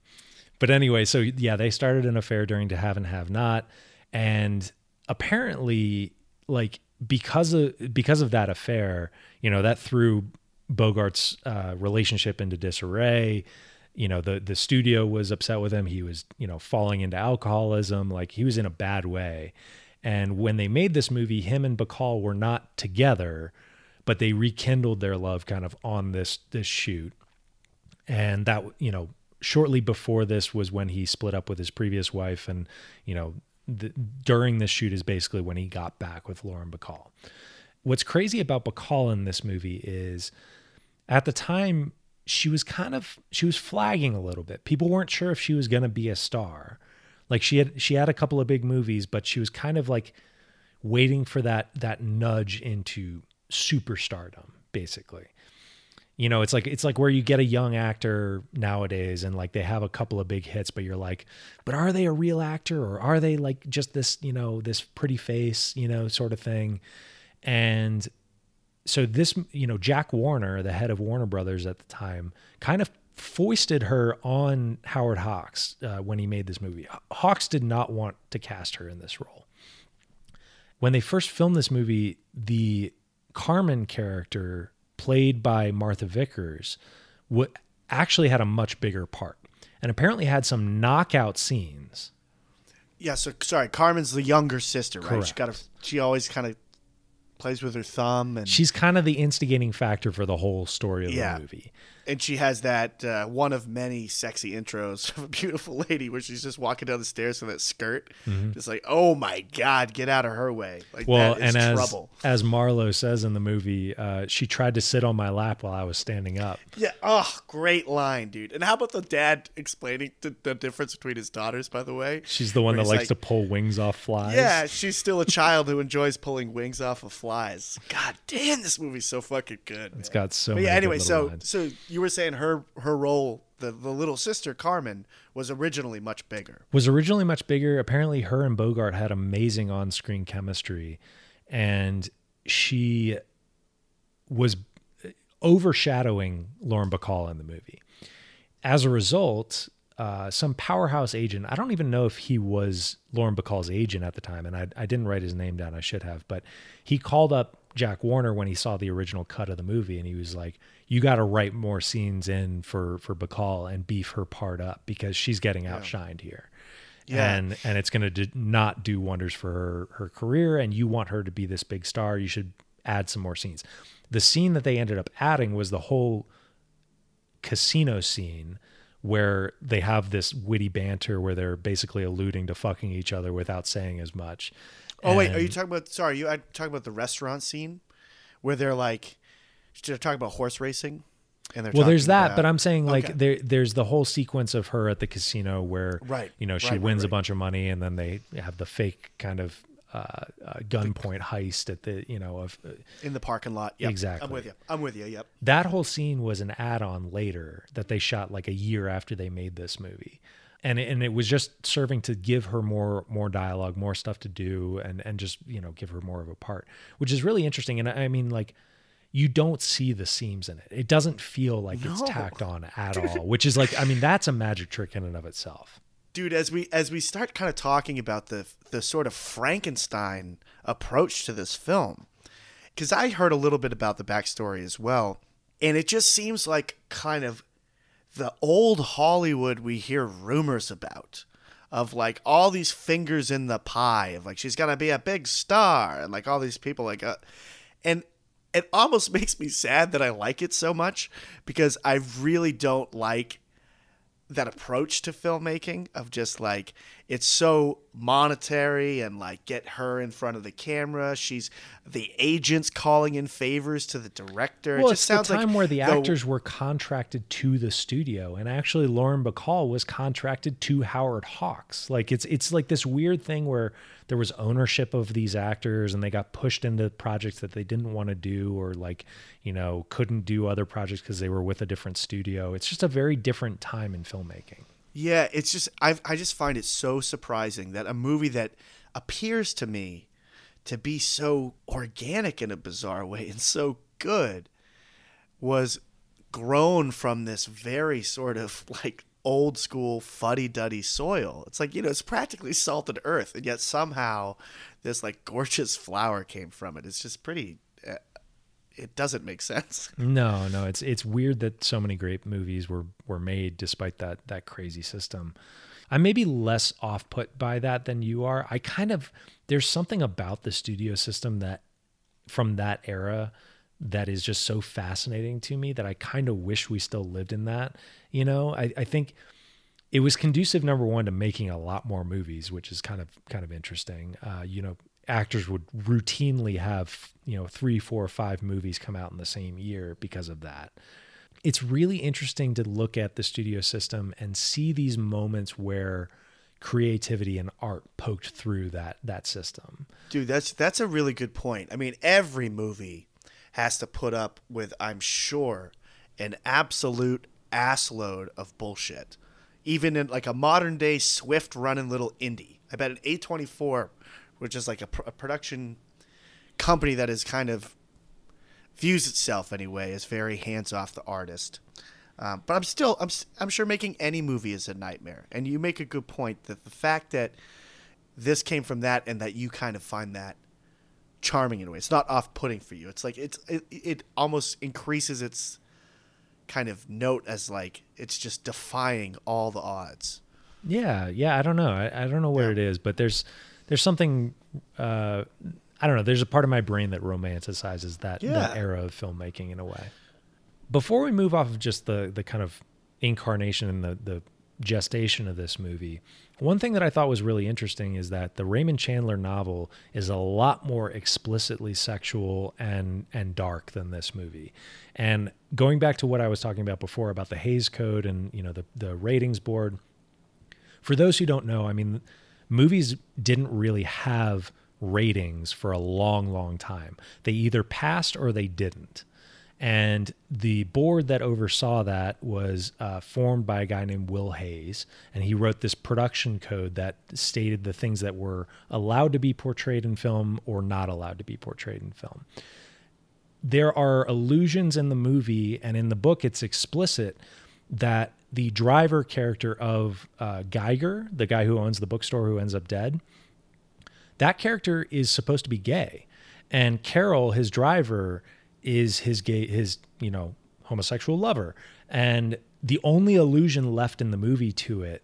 but anyway, so yeah, they started an affair during To Have and Have Not, and apparently, like because of because of that affair, you know, that threw Bogart's uh, relationship into disarray. You know, the the studio was upset with him. He was, you know, falling into alcoholism. Like he was in a bad way. And when they made this movie, him and Bacall were not together, but they rekindled their love kind of on this this shoot and that you know shortly before this was when he split up with his previous wife and you know the, during this shoot is basically when he got back with Lauren Bacall. What's crazy about Bacall in this movie is at the time she was kind of she was flagging a little bit. People weren't sure if she was going to be a star. Like she had she had a couple of big movies, but she was kind of like waiting for that that nudge into superstardom basically you know it's like it's like where you get a young actor nowadays and like they have a couple of big hits but you're like but are they a real actor or are they like just this you know this pretty face you know sort of thing and so this you know Jack Warner the head of Warner Brothers at the time kind of foisted her on Howard Hawks uh, when he made this movie Hawks did not want to cast her in this role when they first filmed this movie, the Carmen character played by Martha Vickers w- actually had a much bigger part and apparently had some knockout scenes. Yeah. So, sorry, Carmen's the younger sister, right? She got a. She always kind of plays with her thumb, and She's kind of the instigating factor for the whole story of Yeah. the movie. And she has that uh, one of many sexy intros of a beautiful lady where she's just walking down the stairs in that skirt, just like, oh my god, get out of her way! Like Mm-hmm. Well, that is and as trouble. as Marlowe says in the movie, uh, she tried to sit on my lap while I was standing up. Yeah. Oh, great line, dude. And how about the dad explaining the, the difference between his daughters? By the way, She's the one that likes like- to pull wings off flies. Yeah, she's still a child who enjoys pulling wings off of flies. God damn, this movie's so fucking good. It's got so. Yeah, anyway, so lines. so you were saying her her role, the the little sister Carmen, was originally much bigger. was originally much bigger. Apparently, her and Bogart had amazing on screen chemistry, and she was overshadowing Lauren Bacall in the movie. As a result, uh, some powerhouse agent, I don't even know if he was Lauren Bacall's agent at the time, and I, I didn't write his name down, I should have, but he called up Jack Warner when he saw the original cut of the movie, and he was like, "You got to write more scenes in for for Bacall and beef her part up because she's getting outshined here." Yeah. and and it's going to do, not do wonders for her her career and you want her to be this big star you should add some more scenes the scene that they ended up adding was the whole casino scene where they have this witty banter where they're basically alluding to fucking each other without saying as much Oh wait, are you talking about? Sorry, you I talking about the restaurant scene where they're like, they're talking about horse racing. And they're well, there's that, about- but I'm saying like Okay. there there's the whole sequence of her at the casino where Right, you know she right, right, wins a bunch of money and then they have the fake kind of uh, uh, gunpoint heist at the you know of uh, in the parking lot. Yep. Exactly. I'm with you. I'm with you. Yep. that whole scene was an add-on later that they shot like a year after they made this movie and it, and it was just serving to give her more more dialogue more stuff to do and and just you know give her more of a part which is really interesting. And i I mean like you don't see the seams in it. It doesn't feel like it's tacked on at all which is like i mean that's a magic trick in and of itself. Dude as we as we start kind of talking about the the sort of frankenstein approach to this film because i heard a little bit about the backstory as well and it just seems like kind of the old hollywood we hear rumors about of like all these fingers in the pie of like she's gonna be a big star and like all these people like uh, and it almost makes me sad that i like it so much because i really don't like that approach to filmmaking of just like it's so monetary and like get her in front of the camera. She's the agents calling in favors to the director. well it it's just the sounds time like where the actors were contracted to the studio and actually lauren bacall was contracted to howard hawks like it's it's like this weird thing where there was ownership of these actors and they got pushed into projects that they didn't want to do or like you know couldn't do other projects because they were with a different studio. It's just a very different time in filmmaking. Yeah, it's just I I just find it so surprising that a movie that appears to me to be so organic in a bizarre way and so good was grown from this very sort of like old school fuddy-duddy soil. It's like, you know, it's practically salted earth and yet somehow this like gorgeous flower came from it. It's just pretty uh, it doesn't make sense. No, no, it's it's weird that so many great movies were were made despite that that crazy system. I may be less off put by that than you are. I kind of there's something about the studio system that from that era that is just so fascinating to me that I kind of wish we still lived in that. You know, I, I think it was conducive number one to making a lot more movies, which is kind of kind of interesting. Uh, you know, actors would routinely have you know three, four, five movies come out in the same year because of that. It's really interesting to look at the studio system and see these moments where creativity and art poked through that that system. Dude, that's that's a really good point. I mean, every movie has to put up with, I'm sure, an absolute assload of bullshit. Even in like a modern day swift running little indie. I bet an A24, which is like a, pr- a production company that is kind of views itself anyway as very hands off the artist. Um, but I'm still, I'm, I'm sure making any movie is a nightmare. And you make a good point that the fact that this came from that and that you kind of find that charming in a way. It's not off-putting for you. It's like it's it, it almost increases its kind of note as like it's just defying all the odds. Yeah, yeah. I don't know. I, I don't know what Yeah. it is, but there's there's something. Uh, I don't know. There's a part of my brain that romanticizes that Yeah. that era of filmmaking in a way. Before we move off of just the the kind of incarnation and the the gestation of this movie, one thing that I thought was really interesting is that the Raymond Chandler novel is a lot more explicitly sexual and and dark than this movie. And going back to what I was talking about before about the Hays Code and you know the the ratings board, for those who don't know, I mean, movies didn't really have ratings for a long, long time. They either passed or they didn't. And the board that oversaw that was uh, formed by a guy named Will Hays. And he wrote this production code that stated the things that were allowed to be portrayed in film or not allowed to be portrayed in film there are allusions in the movie and in the book it's explicit that the driver character of uh, Geiger, the guy who owns the bookstore who ends up dead, that character is supposed to be gay, and Carol, his driver, is his gay, his you know homosexual lover, and the only allusion left in the movie to it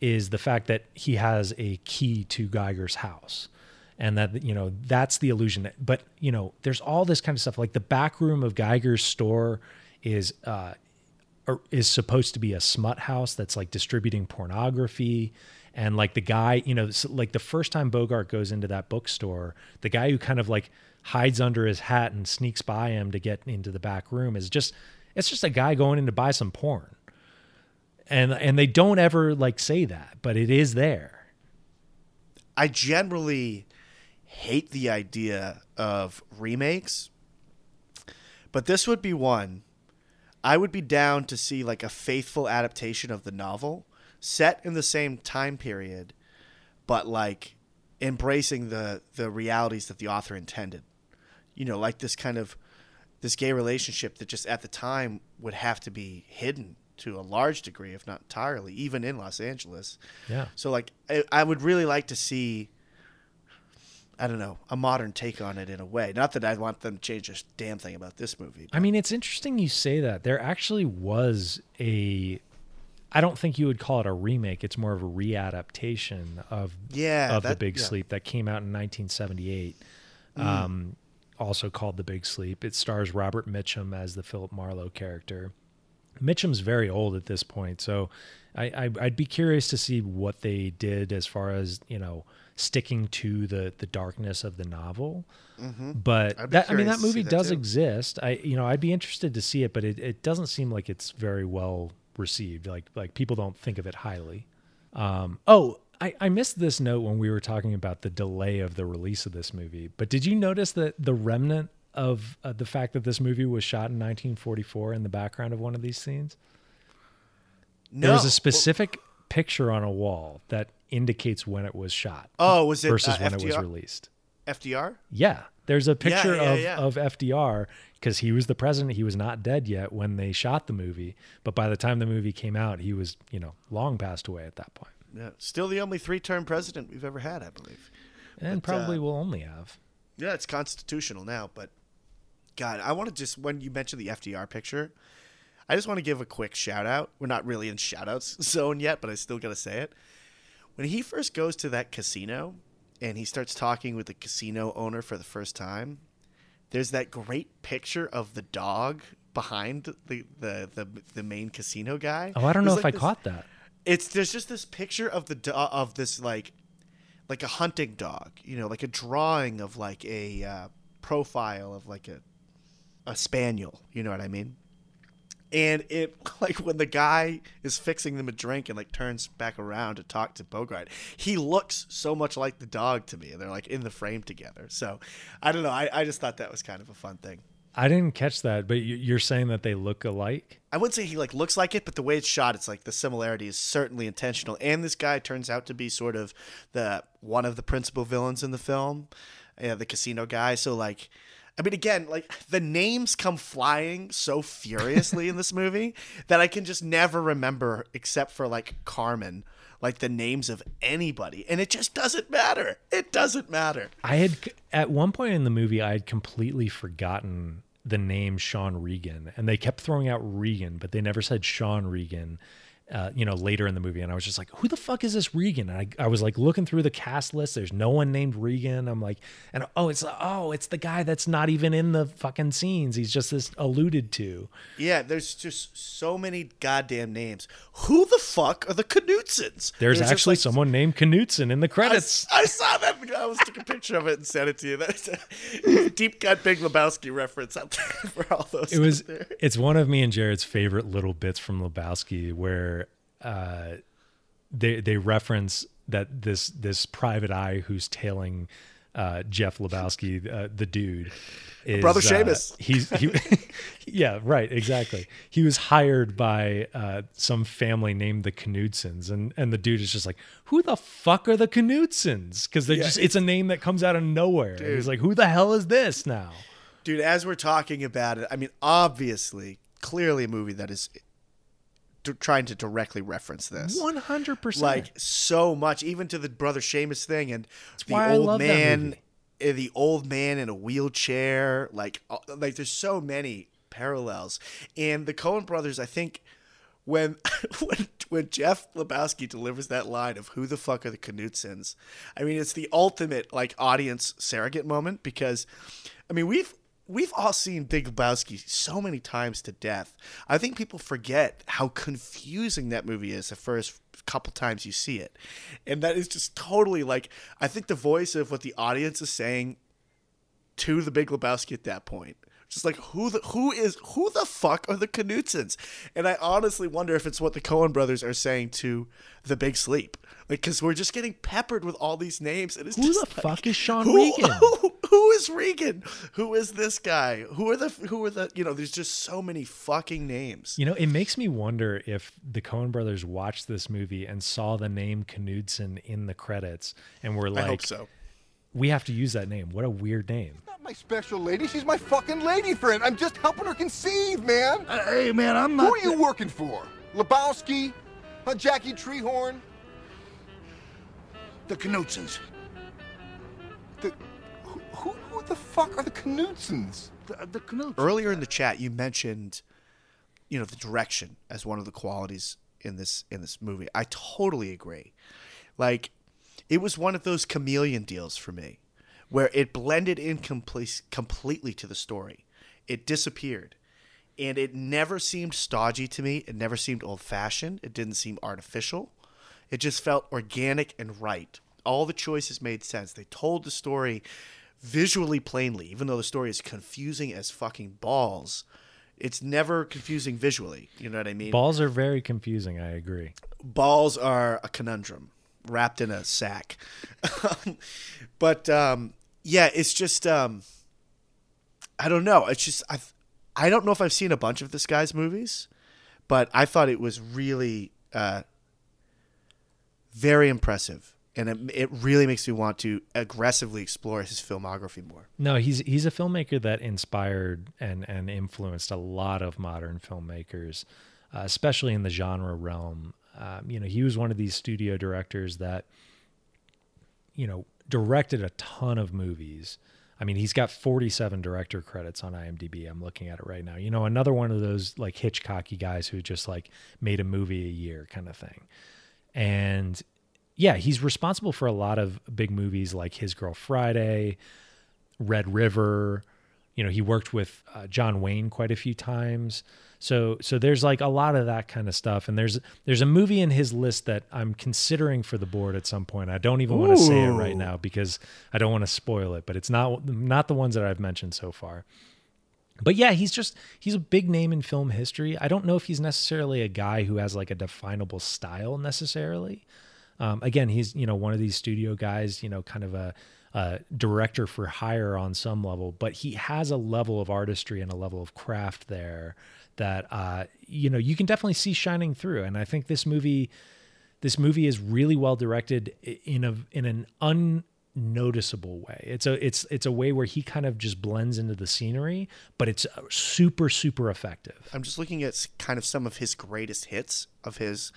is the fact that he has a key to Geiger's house. And that you know that's the illusion but you know there's all this kind of stuff. Like the back room of geiger's store is uh is supposed to be a smut house that's like distributing pornography. And like the guy you know like the first time bogart goes into that bookstore the guy who kind of like hides under his hat and sneaks by him to get into the back room is just It's just a guy going in to buy some porn. And and they don't ever like say that, but it is there. I generally hate the idea of remakes, but this would be one. I would be down to see like a faithful adaptation of the novel set in the same time period, but like embracing the the realities that the author intended. You know, like this kind of this gay relationship that just at the time would have to be hidden to a large degree, if not entirely, even in Los Angeles. Yeah. So like I, I would really like to see I don't know, a modern take on it in a way. Not that I want them to change a damn thing about this movie. I mean, it's interesting you say that. There actually was a I don't think you would call it a remake. It's more of a readaptation of Yeah, of the Big yeah. Sleep that came out in 1978. Mm. Um, also called The Big Sleep. It stars Robert Mitchum as the Philip Marlowe character. Mitchum's very old at this point, so I, I I'd be curious to see what they did as far as you know sticking to the the darkness of the novel. But Mm-hmm. I'd that I mean that movie that does too. exist. I you know I'd be interested to see it, but it, it doesn't seem like it's very well received. Like like people don't think of it highly. Um, oh, I, I missed this note when we were talking about the delay of the release of this movie. But did you notice that the remnant of uh, the fact that this movie was shot in 1944 in the background of one of these scenes? no. There was a specific picture on a wall that indicates when it was shot Oh, was it versus uh, when it was released. FDR? Yeah, there's a picture yeah, of, yeah. of FDR because he was the president. He was not dead yet when they shot the movie, but by the time the movie came out, he was you know long passed away at that point, Yeah. Still the only three term president we've ever had, I believe. and But, uh, probably will only have. Yeah, it's constitutional now, but God, I want to just when you mentioned the FDR picture, I just want to give a quick shout out. We're not really in shout outs zone yet, but I still got to say it. When he first goes to that casino and he starts talking with the casino owner for the first time, there's that great picture of the dog behind the the the, the main casino guy. Oh, I don't know if like I this- caught that. It's there's just this picture of the do- of this like like a hunting dog you know like a drawing of like a uh, profile of like a a spaniel you know what i mean? And it like when the guy is fixing them a drink and like turns back around to talk to bogart he looks so much like the dog to me and they're like in the frame together. So i don't know i, I just thought that was kind of a fun thing I didn't catch that, but you- you're saying that they look alike. I wouldn't say he like looks like it, but the way it's shot, it's like the similarity is certainly intentional. And this guy turns out to be sort of the one of the principal villains in the film, uh, the casino guy. So like, I mean, again, like the names come flying so furiously in this movie that I can just never remember, except for like Carmen, like the names of anybody, and it just doesn't matter. It doesn't matter. I had at one point in the movie, I had completely forgotten the name Sean Regan, and they kept throwing out Regan, but they never said Sean Regan. Uh, you know, later in the movie, and I was just like, "Who the fuck is this Regan?" And I, I was like looking through the cast list. There's no one named Regan. I'm like, and oh, it's oh, it's the guy that's not even in the fucking scenes. He's just this alluded to. Yeah, there's just so many goddamn names. Who the fuck are the Knutsons? There's actually like, someone named Knutson in the credits. I saw that. I was took a picture of it and sent it to you. That's a deep cut Big Lebowski reference out there for all those. it was it's one of me and Jared's favorite little bits from Lebowski where uh, they they reference that this this private eye who's tailing uh, Jeff Lebowski, uh, the dude, is Brother uh, Seamus. he's he, yeah, right, exactly. He was hired by uh, some family named the Knutsons, and and the dude is just like, who the fuck are the Knutsons? Because they Yeah, just it's a name that comes out of nowhere. And he's like, who the hell is this now? dude. As we're talking about it, I mean, obviously, clearly a movie that is trying to directly reference this. One hundred percent. like so much, even to the brother Seamus thing and the old man, the old man in a wheelchair. Like, uh, like there's so many parallels. And the Coen brothers, I think, when when when Jeff Lebowski delivers that line of "Who the fuck are the Knutsons?" I mean, it's the ultimate like audience surrogate moment because, I mean, we've. We've all seen Big Lebowski so many times to death. I think people forget how confusing that movie is the first couple times you see it. And that is just totally like I think the voice of what the audience is saying to the Big Lebowski at that point. Just like who the who is who the fuck are the Knutsons? And I honestly wonder if it's what the Coen brothers are saying to the Big Sleep, like because we're just getting peppered with all these names. And it's Who just the like, fuck is Sean who, Regan? Who, who is Regan? Who is this guy? Who are the who are the you know? There's just so many fucking names. You know, it makes me wonder if the Coen brothers watched this movie and saw the name Knudsen in the credits and were like, I like, hope so. we have to use that name. What a weird name. Not my special lady. She's my fucking lady friend. I'm just helping her conceive, man. Hey, man, I'm not. Who are you working for? Lebowski? Huh, Jackie Treehorn? The Knutsons. The, who, who, who the fuck are the Knutsons? The, the Knutsons. Earlier in the chat, you mentioned, you know, the direction as one of the qualities in this in this movie. I totally agree. Like, it was one of those chameleon deals for me, where it blended in complete, completely to the story. It disappeared, and it never seemed stodgy to me. It never seemed old fashioned. It didn't seem artificial. It just felt organic and right. All the choices made sense. They told the story visually plainly, even though the story is confusing as fucking balls. It's never confusing visually. You know what I mean? Balls are very confusing. I agree. balls are a conundrum wrapped in a sack. but um, yeah, it's just um, I don't know. It's just I I don't know if I've seen a bunch of this guy's movies, but I thought it was really uh, very impressive, and it, it really makes me want to aggressively explore his filmography more. No, he's he's a filmmaker that inspired and and influenced a lot of modern filmmakers, uh, especially in the genre realm. Um, you know, he was one of these studio directors that, you know, directed a ton of movies. I mean, he's got 47 director credits on IMDb. I'm looking at it right now. You know, another one of those like Hitchcocky guys who just like made a movie a year kind of thing. And yeah, he's responsible for a lot of big movies like His Girl Friday, Red River. You know, he worked with uh, John Wayne quite a few times. So so there's like a lot of that kind of stuff. And there's there's a movie in his list that I'm considering for the board at some point. I don't even want to say it right now because I don't want to spoil it. But it's not not the ones that I've mentioned so far. But yeah, he's just he's a big name in film history. I don't know if he's necessarily a guy who has like a definable style necessarily. Um, again, he's you know one of these studio guys, you know, kind of a, a director for hire on some level, but he has a level of artistry and a level of craft there that uh, you know you can definitely see shining through. And I think this movie, this movie is really well directed in a in an unnoticeable way. It's a it's it's a way where he kind of just blends into the scenery, but it's uh, super super effective. I'm just looking at kind of some of his greatest hits of his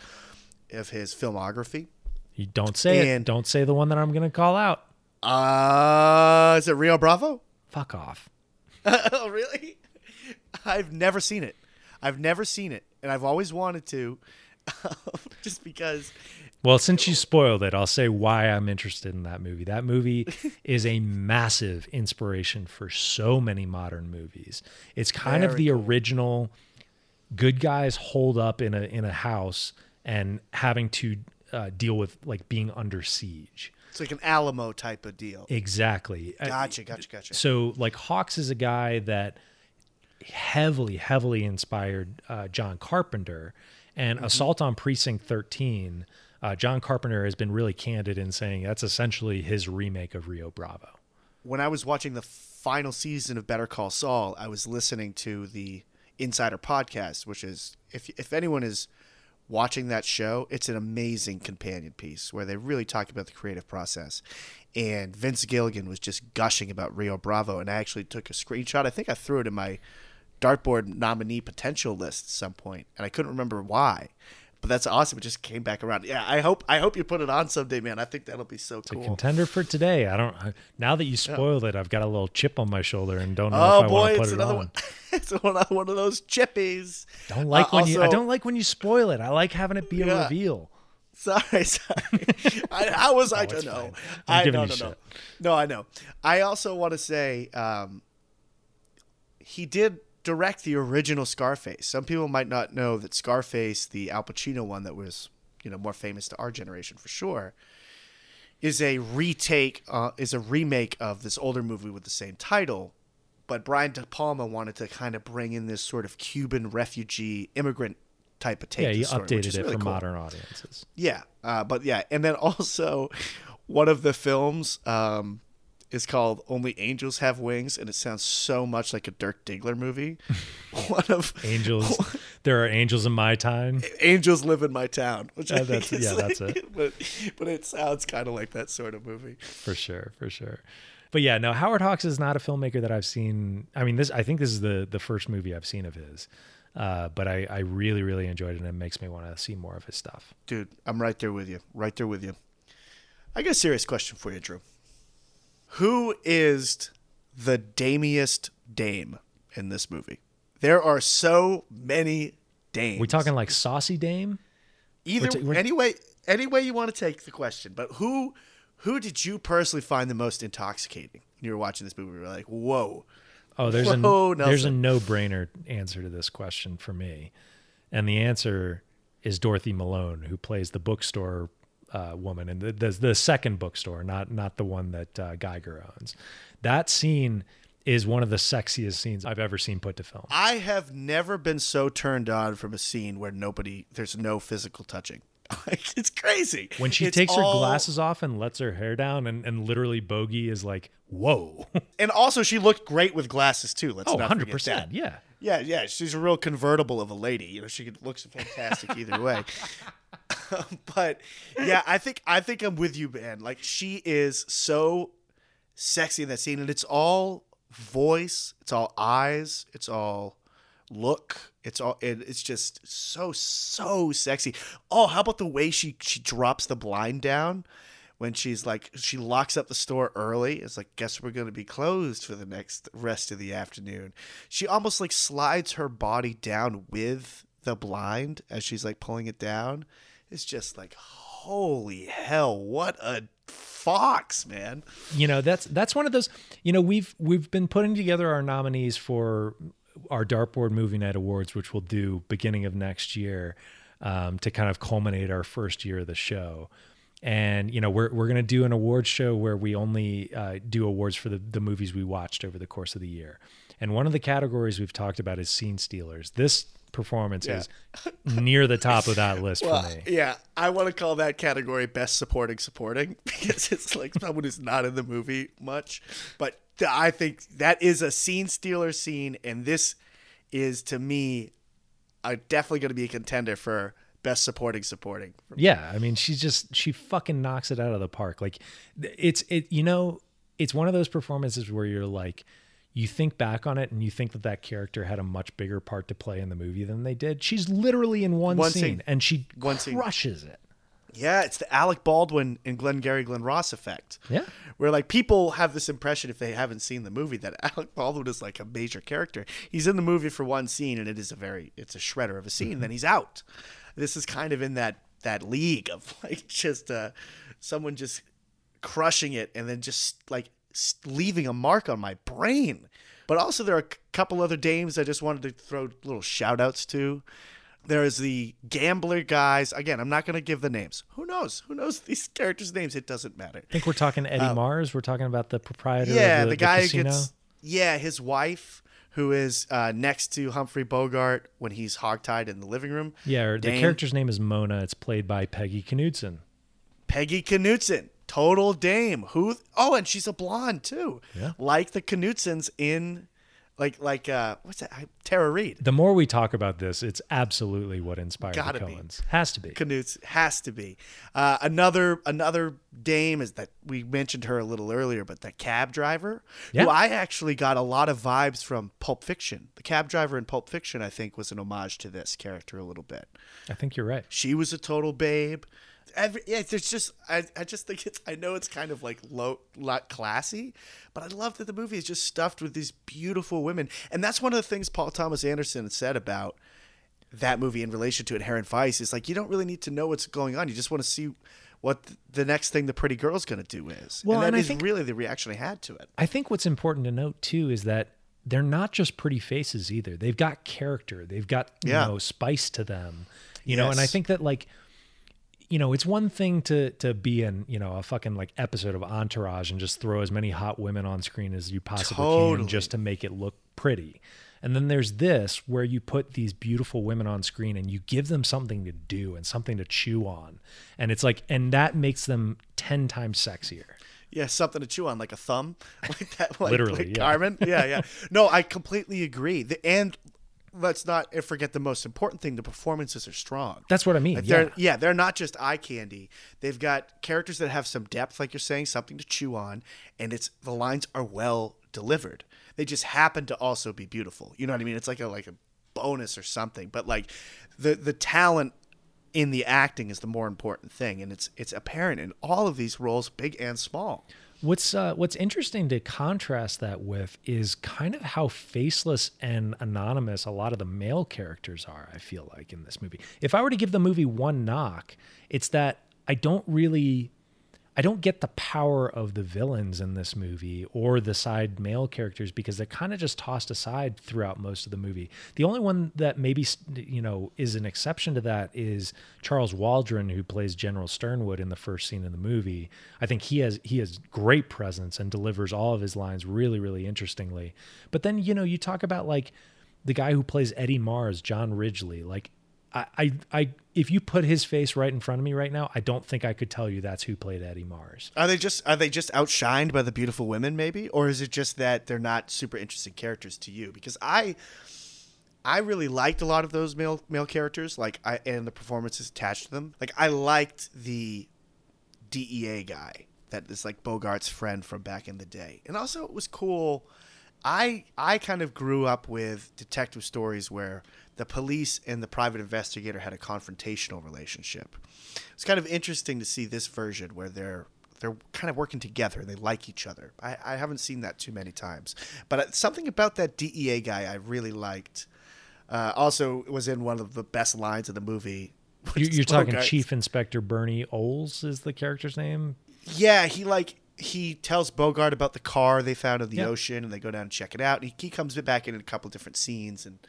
of his filmography. You don't say And- it. Don't say the one that I'm going to call out. Uh, is it Rio Bravo? Fuck off. oh, really? I've never seen it. I've never seen it, and I've always wanted to, just because. Well, since you spoiled it, I'll say why I'm interested in that movie. That movie is a massive inspiration for so many modern movies. It's kind of Very the original good guys holed up in a in a house and having to uh, deal with like being under siege. It's like an Alamo type of deal. Exactly. Uh, Gotcha, gotcha, gotcha. So like Hawks is a guy that heavily, heavily inspired uh, John Carpenter, and Assault on Precinct 13. Uh, John Carpenter has been really candid in saying that's essentially his remake of Rio Bravo. when I was watching the final season of Better Call Saul, I was listening to the Insider podcast, which is if if anyone is watching that show, it's an amazing companion piece where they really talk about the creative process. And Vince Gilligan was just gushing about Rio Bravo, and I actually took a screenshot. I think I threw it in my dartboard nominee potential list at some point, and I couldn't remember why. But that's awesome. It just came back around. Yeah, I hope I hope you put it on someday, man. I think that'll be so It's a cool. contender for today. I don't. I- Now that you spoiled it, I've got a little chip on my shoulder and don't know Oh if I boy, want to put it's it another on. one. it's one, one of those chippies. Don't like Uh, when you. I don't like when you spoil it. I like having it be a reveal. Sorry, sorry. I, how was I Oh, to know? I no, no, no, no. I know. I also want to say um, he did direct the original Scarface. Some people might not know that Scarface, the Al Pacino one that was you know more famous to our generation for sure, is a retake, uh, is a remake of this older movie with the same title, but Brian De Palma wanted to kind of bring in this sort of Cuban refugee immigrant type of take. yeah, he story, updated it really for cool. modern audiences. Yeah, uh, but yeah, and then also one of the films um, is called "Only Angels Have Wings," and it sounds so much like a Dirk Diggler movie. one of Angels, there are angels in my time. Angels Live in My Town, which I Uh, think is yeah, like- that's it. But but it sounds kind of like that sort of movie. for sure for sure but yeah no howard hawks is not a filmmaker that i've seen i mean this i think this is the the first movie i've seen of his uh, but I, I really really enjoyed it and it makes me want to see more of his stuff Dude, I'm right there with you. Right there with you. I got a serious question for you, Drew. Who is the damiest dame in this movie? There are so many dames. we talking like saucy dame either ta- any way any way you want to take the question, but who who did you personally find the most intoxicating when you were watching this movie? You were like, whoa. oh there's Whoa, a there's a no-brainer answer to this question for me and the answer is dorothy malone who plays the bookstore uh, woman and the, the the second bookstore not not the one that uh, geiger owns that scene is one of the sexiest scenes i've ever seen put to film I have never been so turned on from a scene where nobody there's no physical touching. It's crazy. when she It's takes her glasses off and lets her hair down and, and literally bogey is like whoa And also she looked great with glasses too. Let's oh not 100% forget that. yeah Yeah, yeah, she's a real convertible of a lady. You know, she looks fantastic either way. but yeah, I think I think I'm with you, man. Like she is so sexy in that scene, and it's all voice, it's all eyes, it's all look, it's all it, it's just so so sexy. Oh, how about the way she she drops the blind down? When she's like, she locks up the store early. It's like, guess we're to be closed for the next rest of the afternoon. She almost like slides her body down with the blind as she's like pulling it down. It's just like, holy hell, what a fox, man. you know that's that's one of those you know we've we've been putting together our nominees for our dartboard movie night awards which we'll do beginning of next year um, to kind of culminate our first year of the show and you know we're, we're going to do an awards show where we only uh, do awards for the, the movies we watched over the course of the year and one of the categories we've talked about is scene stealers this performance is near the top of that list Well, for me yeah, I want to call that category best supporting supporting because it's like someone who's not in the movie much. But I think that is a scene stealer scene, and this is to me uh, definitely going to be a contender for best supporting supporting. Yeah, I mean, she's just she fucking knocks it out of the park. Like it's it you know, it's one of those performances where you're like you think back on it and you think that that character had a much bigger part to play in the movie than they did. She's literally in one, One scene, scene. and she One scene. crushes it. Yeah, it's the Alec Baldwin and Glengarry Glen Ross effect. Yeah. Where like people have this impression if they haven't seen the movie that Alec Baldwin is like a major character. He's in the movie for one scene and it is a very it's a shredder of a scene, then he's out. This is kind of in that that league of like just uh someone just crushing it and then just like leaving a mark on my brain. But also there are a couple other dames I just wanted to throw little shout outs to. There is the gambler guys. Again, I'm not going to give the names. Who knows? Who knows these characters' names? It doesn't matter. I think we're talking Eddie Mars. We're talking about the proprietor. Yeah, of the, the, guy who gets. Yeah, his wife, who is uh, next to Humphrey Bogart when he's hogtied in the living room. Yeah, the character's name is Mona. It's played by Peggy Knudsen. Peggy Knutson, total dame. Who? Oh, and she's a blonde too. Yeah. Like the Knutsons in, like like uh, what's that? Tara Reid. The more we talk about this, it's absolutely what inspired Gotta the be. Coens. Has to be. Knutz has to be. Uh, another another dame is that we mentioned her a little earlier, but the cab driver, Yeah. who I actually got a lot of vibes from Pulp Fiction. The cab driver in Pulp Fiction, I think, was an homage to this character a little bit. I think you're right. She was a total babe. Every, yeah, there's just I, I just think it's I know it's kind of like low not classy, but I love that the movie is just stuffed with these beautiful women, and that's one of the things Paul Thomas Anderson said about that movie in relation to Inherent Vice is like you don't really need to know what's going on. You just want to see what the next thing the pretty girl's going to do is. Well, and that and I is think- really the reaction I had to it. I think what's important to note too is that they're not just pretty faces either. They've got character. They've got you Yeah. know spice to them. You know, and I think that like you know, it's one thing to to be in, you know, a fucking like episode of Entourage and just throw as many hot women on screen as you possibly Totally. can just to make it look pretty. And then there's this where you put these beautiful women on screen and you give them something to do and something to chew on. And it's like and that makes them 10 times sexier. Yeah, something to chew on, like a thumb, like that. Like, Literally, like yeah. Carmen. Yeah, yeah. No, I completely agree. The, and let's not forget the most important thing: the performances are strong. That's what I mean. Like, yeah. they're yeah, they're not just eye candy. They've got characters that have some depth, like you're saying, something to chew on, and it's the lines are well delivered. They just happen to also be beautiful. You know what I mean? It's like a like a bonus or something. But like the the talent in the acting is the more important thing, and it's it's apparent in all of these roles, big and small. What's uh, what's interesting to contrast that with is kind of how faceless and anonymous a lot of the male characters are. I feel like in this movie, if I were to give the movie one knock, it's that I don't really, I don't get the power of the villains in this movie or the side male characters because they're kind of just tossed aside throughout most of the movie. The only one that maybe you know is an exception to that is Charles Waldron, who plays General Sternwood in the first scene of the movie. I think he has he has great presence and delivers all of his lines really really interestingly. But then you know you talk about like the guy who plays Eddie Mars, John Ridgely, like. I, I, if you put his face right in front of me right now, I don't think I could tell you that's who played Eddie Mars. Are they just are they just outshined by the beautiful women, maybe, or is it just that they're not super interesting characters to you? Because I, I really liked a lot of those male male characters, like I and the performances attached to them. Like I liked the DEA guy that is like Bogart's friend from back in the day, and also it was cool. I I kind of grew up with detective stories where the police and the private investigator had a confrontational relationship. It's kind of interesting to see this version where they're they're kind of working together. They like each other. I, I haven't seen that too many times, but uh, something about that DEA guy I really liked. Uh, also, was in one of the best lines of the movie. You, you're talking Bogart's- Chief Inspector Bernie Ohls is the character's name. Yeah, he like he tells Bogart about the car they found in the ocean, and they go down and check it out. He, he comes back in a couple different scenes, and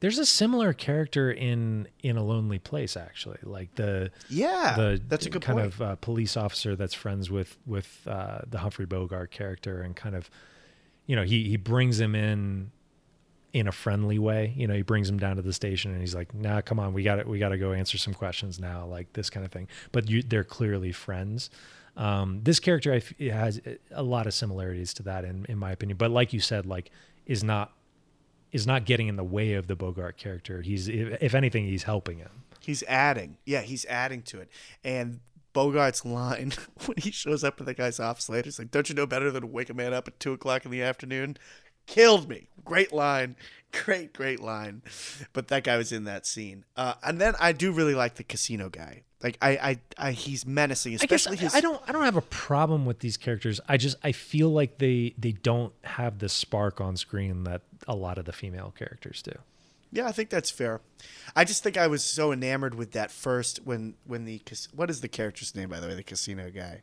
There's a similar character in in a lonely place, actually. Like the yeah, the that's a good kind point. of uh, police officer that's friends with with uh, the Humphrey Bogart character, and kind of, you know, he he brings him in in a friendly way. You know, he brings him down to the station, and he's like, "Nah, come on, we got to we got to go answer some questions now," like this kind of thing. But you, they're clearly friends. Um, this character it has a lot of similarities to that, in in my opinion. But like you said, like is not is not getting in the way of the Bogart character. He's if, anything, he's helping him. He's adding. Yeah, he's adding to it. And Bogart's line when he shows up at the guy's office later, he's like, Don't you know better than to wake a man up at two o'clock in the afternoon? Killed me. Great line. Great, great line. But that guy was in that scene. Uh, and then I do really like the casino guy. Like I, I, I he's menacing, I guess especially I, his I don't I don't have a problem with these characters. I just I feel like they they don't have the spark on screen that a lot of the female characters do. Yeah, I think that's fair. I just think I was so enamored with that first when when the what is the character's name by the way, the casino guy.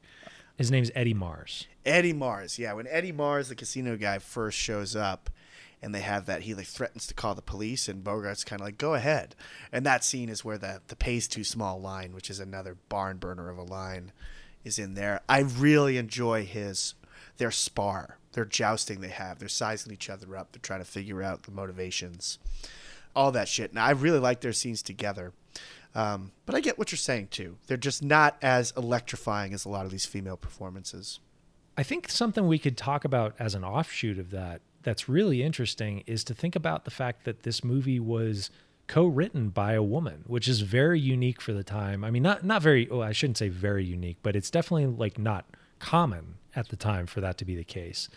His name's Eddie Mars. Eddie Mars, yeah. When Eddie Mars, the casino guy, first shows up, and they have that, he like threatens to call the police, and Bogart's kind of like, "Go ahead." And that scene is where the the pays too small line, which is another barn burner of a line, is in there. I really enjoy his their spar, their jousting they have. They're sizing each other up. They're trying to figure out the motivations, all that shit. And I really like their scenes together. Um, but I get what you're saying too. They're just not as electrifying as a lot of these female performances. I think something we could talk about as an offshoot of that that's really interesting is to think about the fact that this movie was co-written by a woman, which is very unique for the time. I mean, not not very. Oh, I shouldn't say very unique, but it's definitely like not common at the time for that to be the case.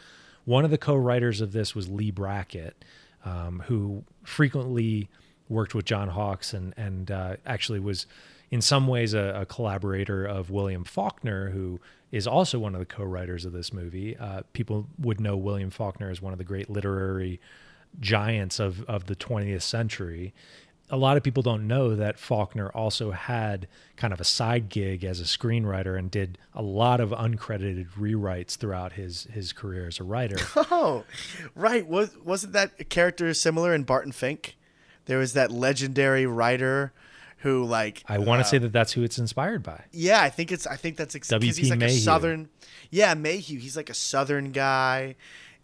One of the co-writers of this was Leigh Brackett, um, who frequently worked with John Hawkes and and uh, actually was in some ways a, a collaborator of William Faulkner, who is also one of the co-writers of this movie. Uh, people would know William Faulkner as one of the great literary giants of of the 20th century. A lot of people don't know that Faulkner also had kind of a side gig as a screenwriter and did a lot of uncredited rewrites throughout his his career as a writer. Oh, right. Was wasn't that character similar in Barton Fink? There was that legendary writer who like I want uh, to say that that's who it's inspired by. Yeah, I think it's. I think that's ex- W.P. he's like Mayhew. a southern. Yeah, Mayhew. He's like a southern guy.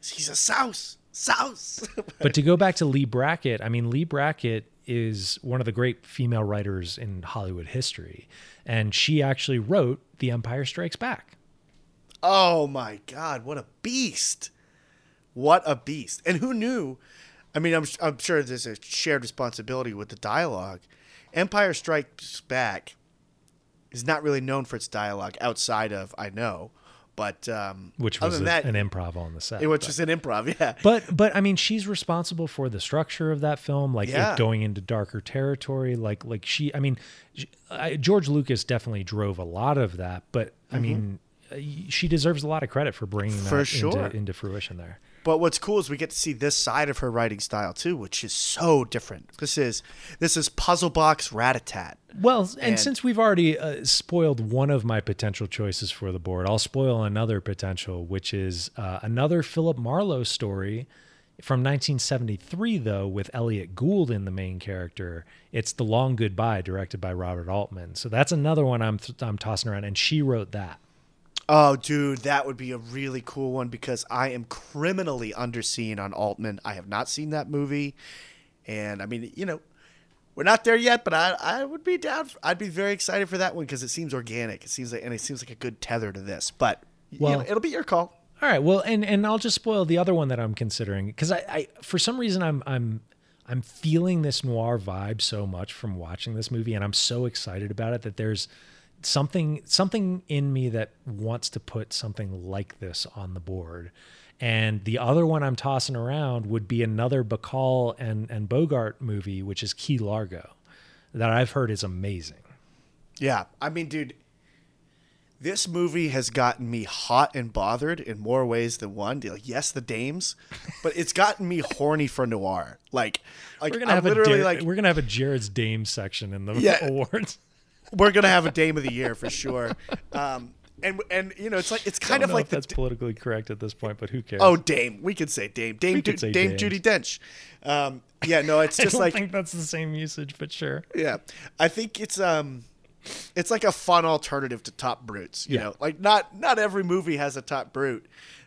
He's a souse, souse. But to go back to Leigh Brackett, I mean, Leigh Brackett is one of the great female writers in Hollywood history. And she actually wrote The Empire Strikes Back. oh my God, what a beast! What a beast! And who knew? I mean, I'm I'm sure there's a shared responsibility with the dialogue. Empire Strikes Back is not really known for its dialogue outside of I know, but um, Which was a- that, an improv on the set. it was but- just an improv. Yeah, but but I mean, she's responsible for the structure of that film, like Yeah. it going into darker territory. Like like she, I mean, she, I, George Lucas definitely drove a lot of that. But I mean, uh, she deserves a lot of credit for bringing that Mm-hmm. For sure. into, into fruition there. But what's cool is we get to see this side of her writing style too, which is so different. This is this is puzzle box rat-a-tat. Well, and, And- since we've already uh, spoiled one of my potential choices for the board, I'll spoil another potential, which is uh, another Philip Marlowe story from 1973, though, with Elliott Gould in the main character. It's The Long Goodbye, directed by Robert Altman. So that's another one I'm I'm tossing around, and she wrote that. Oh, dude, that would be a really cool one because I am criminally underseen on Altman. I have not seen that movie, and I mean, you know, we're not there yet, but I I would be down. I'd be very excited for that one because it seems organic. It seems like and it seems like a good tether to this. But well, Well- it'll be your call. All right. Well, and and I'll just spoil the other one that I'm considering because I, I for some reason I'm I'm I'm feeling this noir vibe so much from watching this movie, and I'm so excited about it that there's something something in me that wants to put something like this on the board. And the other one I'm tossing around would be another Bacall and and Bogart movie, which is Key Largo, that I've heard is amazing. Yeah, I mean, dude, this movie has gotten me hot and bothered in more ways than one. Like, yes, the dames, but it's gotten me horny for noir. Like, like We're gonna I'm have a literally Dar- like we're gonna have a Jared's Dame section in the Yeah. awards. We're gonna have a dame of the year for sure. Um, and and you know, it's like it's kind Don't of know like that's politically correct at this point, but who cares? oh dame. We could say dame, dame, Du- say dame dames. Judi Dench. Um, yeah, no, it's just like I don't like think that's the same usage, but sure. Yeah, I think it's um, it's like a fun alternative to Top Brutes. You Yeah. know, like not not every movie has a Top Brute,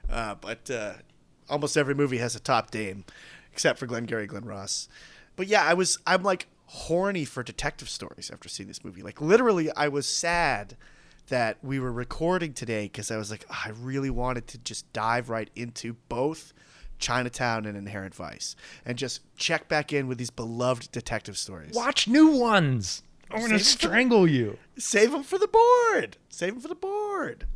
uh, but uh, almost every movie has a Top Dame, except for Glengarry Glen Ross. But yeah, I was I'm like horny for detective stories after seeing this movie. Like literally, I was sad that we were recording today because I was like, "Ah, I really wanted to just dive right into both. Chinatown and Inherent Vice, and just check back in with these beloved detective stories. Watch new ones. I'm gonna Save it for- strangle you. Save them for the board. Save them for the board.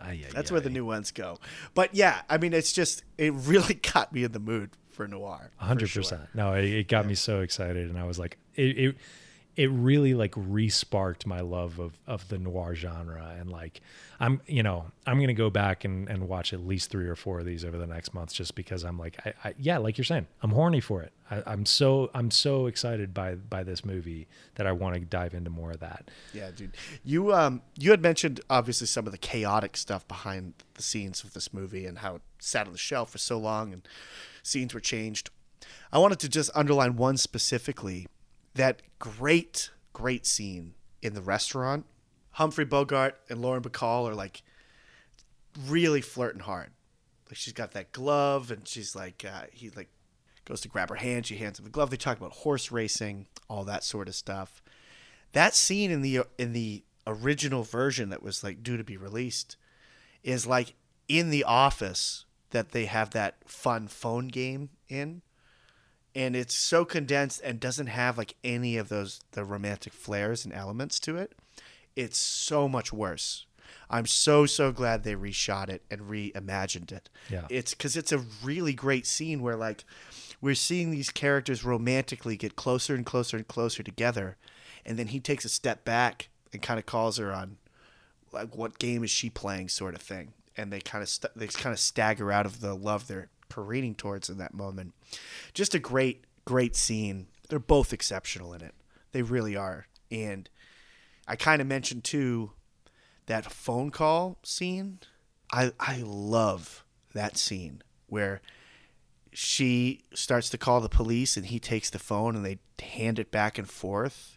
Ay, ay, That's ay. where the new ones go. But yeah, I mean, it's just it really got me in the mood for noir. Hundred for sure. percent. No, it, it got me so excited, and I was like, it, it, it really like re-sparked my love of of the noir genre, and like, I'm, you know, I'm gonna go back and and watch at least three or four of these over the next month, just because I'm like, I, I yeah, like you're saying, I'm horny for it. I, I'm so I'm so excited by by this movie that I want to dive into more of that. Yeah, dude. You um you had mentioned obviously some of the chaotic stuff behind the scenes of this movie and how it sat on the shelf for so long and scenes were changed. I wanted to just underline one specifically, that great great scene in the restaurant. Humphrey Bogart and Lauren Bacall are like really flirting hard. Like she's got that glove and she's like uh, he like goes to grab her hand, she hands him the glove. They talk about horse racing, all that sort of stuff that scene in the in the original version that was like due to be released is like in the office that they have that fun phone game in. And it's so condensed and doesn't have like any of those the romantic flares and elements to it. It's so much worse. I'm so so glad they reshot it and reimagined it. Yeah. it's because it's a really great scene where like we're seeing these characters romantically get closer and closer and closer together. And then he takes a step back and kind of calls her on like what game is she playing sort of thing and they kind of st- they kind of stagger out of the love they're careening towards in that moment. Just a great great scene. They're both exceptional in it. They really are. And i kind of mentioned too that phone call scene. I i love that scene where she starts to call the police and he takes the phone and they hand it back and forth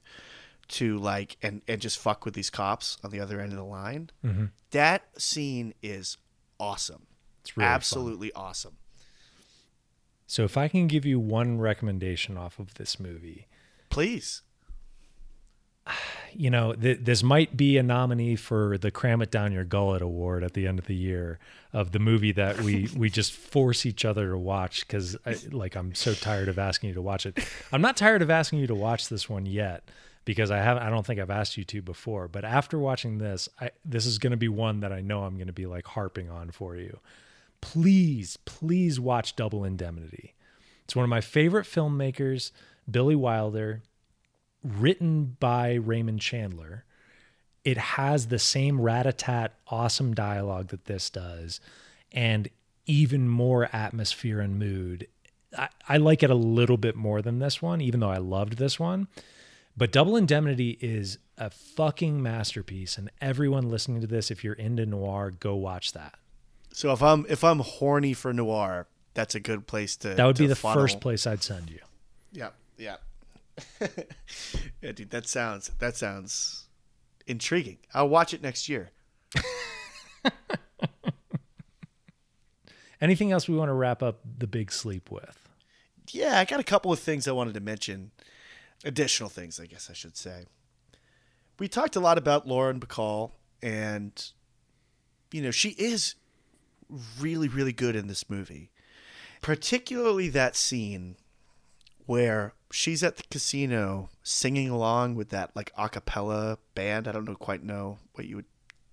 to like and and just fuck with these cops on the other end of the line. Mm-hmm. That scene is awesome. It's really fun. Absolutely awesome. So if I can give you one recommendation off of this movie, Please. you know, th- this might be a nominee for the Cram It Down Your Gullet Award at the end of the year of the movie that we we just force each other to watch because, like, I'm so tired of asking you to watch it. I'm not tired of asking you to watch this one yet because I have I don't think I've asked you to before. But after watching this, I, this is going to be one that I know I'm going to be like harping on for you. Please, please watch Double Indemnity. It's one of my favorite filmmakers, Billy Wilder written by Raymond Chandler. It has the same rat-a-tat awesome dialogue that this does and even more atmosphere and mood. I, I like it a little bit more than this one, even though I loved this one. But Double Indemnity is a fucking masterpiece. And everyone listening to this, if you're into noir, go watch that. So if I'm if I'm horny for noir, that's a good place to. That would to be the funnel. first place I'd send you. Yeah, yeah, yeah, dude. That sounds that sounds intriguing. I'll watch it next year. Anything else we want to wrap up the big sleep with? Yeah, I got a couple of things I wanted to mention. Additional things, I guess I should say. We talked a lot about Lauren Bacall, and you know she is really, really good in this movie. Particularly that scene where she's at the casino singing along with that like a cappella band. I don't know quite know what you would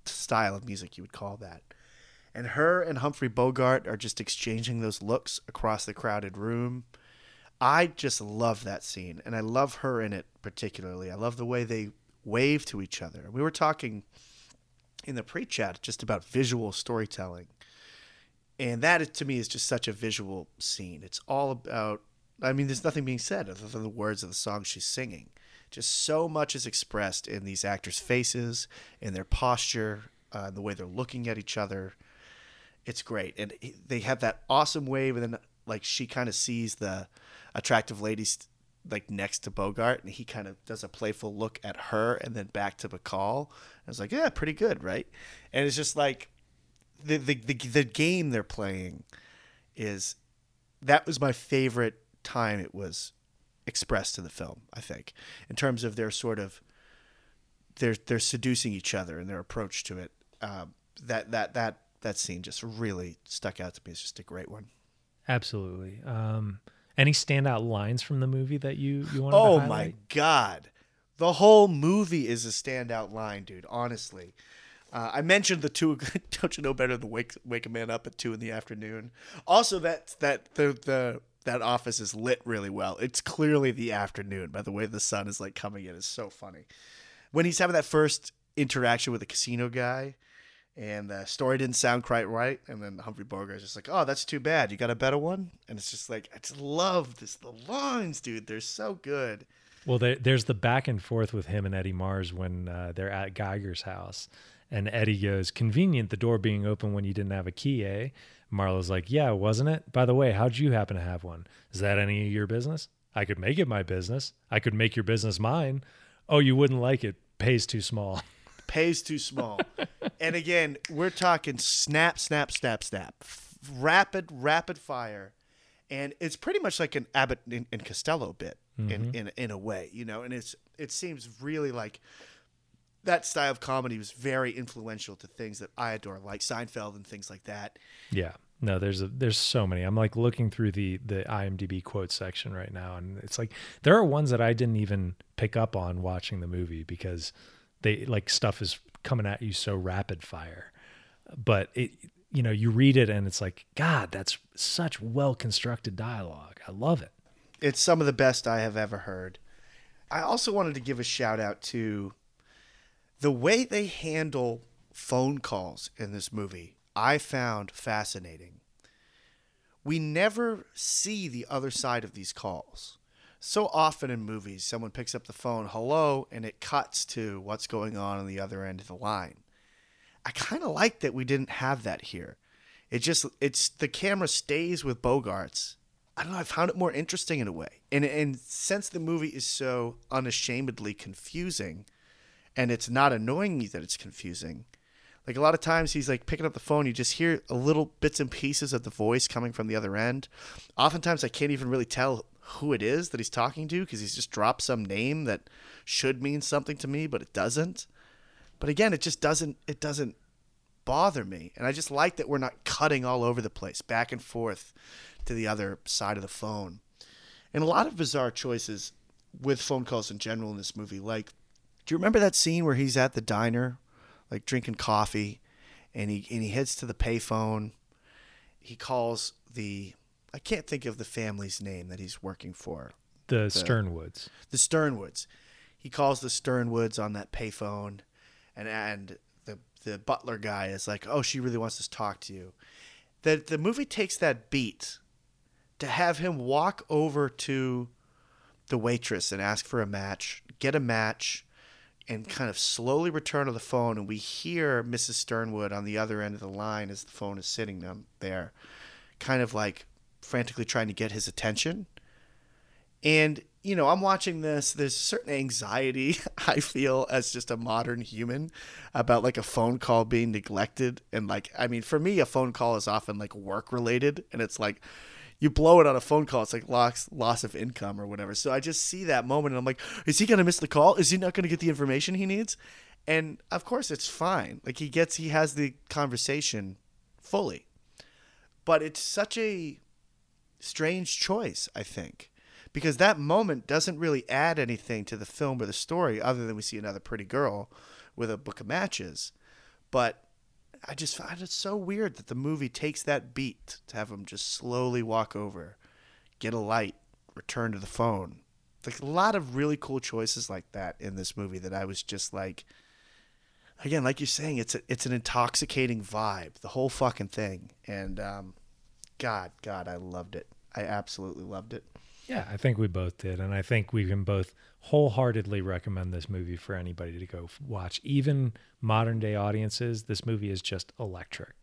style of music you would call that. And her and Humphrey Bogart are just exchanging those looks across the crowded room. I just love that scene and I love her in it particularly. I love the way they wave to each other. We were talking in the pre-chat just about visual storytelling. And that to me is just such a visual scene. It's all about I mean there's nothing being said other than the words of the song she's singing. Just so much is expressed in these actors' faces, in their posture, uh, the way they're looking at each other. It's great, and they have that awesome wave, and then like she kind of sees the attractive ladies like next to Bogart, and he kind of does a playful look at her, and then back to Bacall. I was like, yeah, pretty good, right? And it's just like the the the, the game they're playing is that was my favorite time it was expressed in the film. I think in terms of their sort of they're they're seducing each other and their approach to it. Um, that that that that scene just really stuck out to me. It's just a great one. Absolutely. Um, any standout lines from the movie that you you want? To highlight? Oh my god, the whole movie is a standout line, dude. Honestly. Uh, I mentioned the two. Don't you know better than wake wake a man up at two in the afternoon? Also, that that the the that office is lit really well. It's clearly the afternoon by the way the sun is like coming in. It's so funny when he's having that first interaction with the casino guy, and the story didn't sound quite right, and then Humphrey Bogart's just like, "Oh, that's too bad. You got a better one?" And it's just like I just love this. The lines, dude, they're so good. Well, there, there's the back and forth with him and Eddie Mars when uh, they're at Geiger's house, and Eddie goes, "Convenient, the door being open when you didn't have a key, eh?" Marlowe's like, "Yeah, wasn't it? By the way, how'd you happen to have one? Is that any of your business? I could make it my business. I could make your business mine. Oh, you wouldn't like it. Pays too small." pays too small. and again, we're talking snap, snap, snap, snap, F- rapid, rapid fire, and it's pretty much like an Abbott and, and Costello bit in, mm-hmm. in in a way, you know. And it's it seems really like that style of comedy was very influential to things that I adore, like Seinfeld and things like that. Yeah. No, there's a, there's so many. I'm like looking through the the IMDb quote section right now, and it's like there are ones that I didn't even pick up on watching the movie because they like stuff is coming at you so rapid fire. But it, you know, you read it and it's like, God, that's such well constructed dialogue. I love it. It's some of the best I have ever heard. I also wanted to give a shout out to the way they handle phone calls in this movie. I found fascinating. We never see the other side of these calls. So often in movies, someone picks up the phone, hello, and it cuts to what's going on on the other end of the line. I kind of like that we didn't have that here. It just it's the camera stays with Bogarts I don't know. I found it more interesting in a way, and and since the movie is so unashamedly confusing, and it's not annoying me that it's confusing. Like a lot of times he's like picking up the phone, you just hear a little bits and pieces of the voice coming from the other end. Oftentimes I can't even really tell who it is that he's talking to because he's just dropped some name that should mean something to me, but it doesn't. But again, it just doesn't it doesn't bother me. And I just like that we're not cutting all over the place, back and forth to the other side of the phone. And a lot of bizarre choices with phone calls in general in this movie. Like, do you remember that scene where he's at the diner, like drinking coffee, and he and he heads to the payphone. He calls the I can't think of the family's name that he's working for. The Sternwoods. The Sternwoods. He calls the Sternwoods on that payphone, and and the the butler guy is like, "Oh, she really wants to talk to you." The the movie takes that beat to have him walk over to the waitress and ask for a match, get a match, and kind of slowly return to the phone. And we hear Mrs. Sternwood on the other end of the line as the phone is sitting them there, kind of like frantically trying to get his attention. And, you know, I'm watching this. There's certain anxiety I feel as just a modern human about like a phone call being neglected. And, like, I mean, for me, a phone call is often like work related. And it's like, you blow it on a phone call, it's like loss loss of income or whatever. So I just see that moment and I'm like, is he gonna miss the call? Is he not gonna get the information he needs? And of course it's fine. Like he gets he has the conversation fully. But it's such a strange choice, I think. Because that moment doesn't really add anything to the film or the story other than we see another pretty girl with a book of matches. But I just find it so weird that the movie takes that beat to have him just slowly walk over, get a light, return to the phone. Like a lot of really cool choices like that in this movie that I was just like again, like you're saying, it's a, it's an intoxicating vibe, the whole fucking thing. And um, God, God, I loved it. I absolutely loved it. Yeah, I think we both did. And I think we can both wholeheartedly recommend this movie for anybody to go watch. Even modern day audiences, this movie is just electric.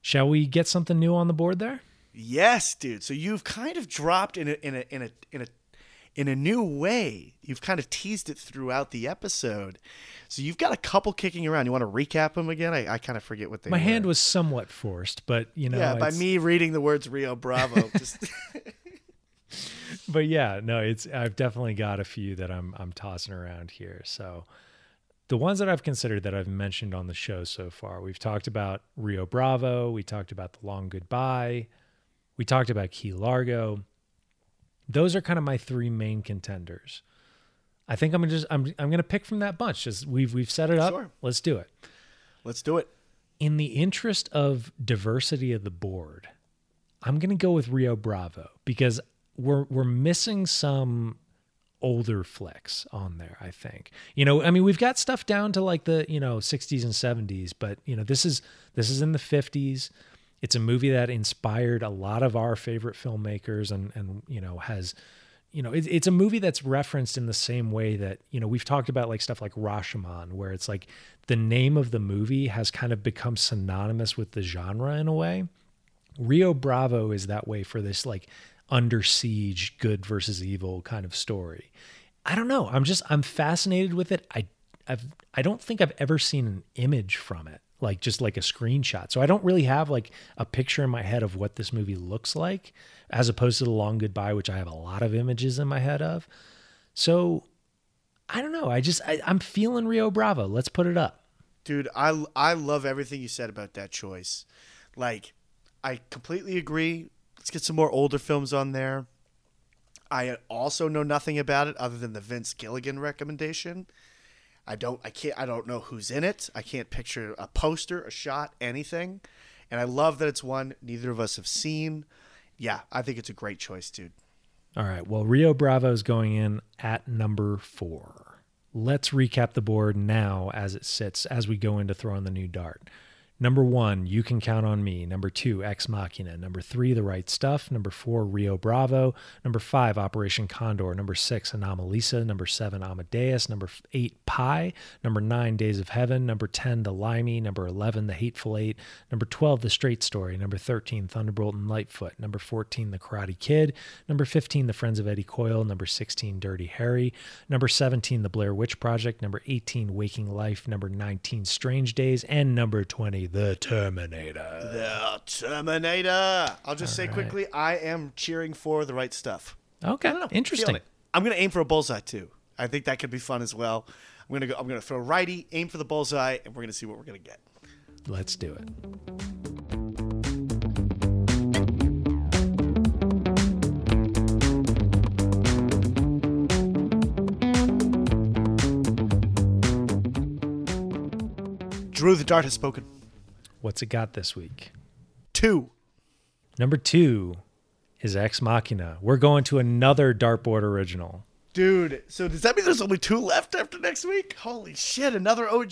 Shall we get something new on the board there? Yes, dude. So you've kind of dropped in a in a in a in a in a new way. You've kind of teased it throughout the episode. So you've got a couple kicking around. You want to recap them again? I, I kind of forget what they My were. hand was somewhat forced, but you know, yeah, by me reading the words Rio Bravo. Just but yeah, no, it's I've definitely got a few that I'm I'm tossing around here. So the ones that I've considered that I've mentioned on the show so far, we've talked about Rio Bravo, we talked about The Long Goodbye, we talked about Key Largo. Those are kind of my three main contenders. I think I'm gonna just I'm I'm gonna pick from that bunch. Just we've we've set it up. Sure. Let's do it. let's do it. In the interest of diversity of the board, I'm going to go with Rio Bravo because we're we're missing some older flicks on there, I think. You know, I mean, we've got stuff down to like the, you know, 60s and 70s, but you know, this is this is in the 50s. It's a movie that inspired a lot of our favorite filmmakers and and you know, has you know, it, it's a movie that's referenced in the same way that, you know, we've talked about like stuff like Rashomon, where it's like the name of the movie has kind of become synonymous with the genre in a way. Rio Bravo is that way for this like under siege, good versus evil kind of story. I don't know. I'm just I'm fascinated with it. I I've I don't think I've ever seen an image from it, like just like a screenshot. So I don't really have like a picture in my head of what this movie looks like, as opposed to The Long Goodbye, which I have a lot of images in my head of. So I don't know. I just I, I'm feeling Rio Bravo. Let's put it up. Dude, I I love everything you said about that choice. Like, I completely agree. Let's get some more older films on there. I also know nothing about it other than the Vince Gilligan recommendation. I don't I can't I don't know who's in it. I can't picture a poster, a shot, anything. And I love that it's one neither of us have seen. Yeah, I think it's a great choice, dude. All right. Well, Rio Bravo is going in at number four. Let's recap the board now as it sits as we go into throwing the new dart. Number one, You Can Count on Me. Number two, Ex Machina. Number three, The Right Stuff. Number four, Rio Bravo. Number five, Operation Condor. Number six, Anomalisa. Number seven, Amadeus. Number eight, Pi. Number nine, Days of Heaven. Number 10, The Limey. Number 11, The Hateful Eight. Number 12, The Straight Story. Number 13, Thunderbolt and Lightfoot. Number 14, The Karate Kid. Number 15, The Friends of Eddie Coyle. Number 16, Dirty Harry. Number 17, The Blair Witch Project. Number 18, Waking Life. Number 19, Strange Days. And number 20, The Terminator. The Terminator. I'll just say right. quickly, I am cheering for the right stuff. Okay, I don't know, interesting. I'm gonna aim for a bullseye too. I think that could be fun as well. I'm gonna go. I'm gonna throw righty, aim for the bullseye, and we're gonna see what we're gonna get. Let's do it. Drew the Dart has spoken. What's it got this week? Two. Number two is Ex Machina. We're going to another Dartboard original. Dude, so does that mean there's only two left after next week? Holy shit, another OG.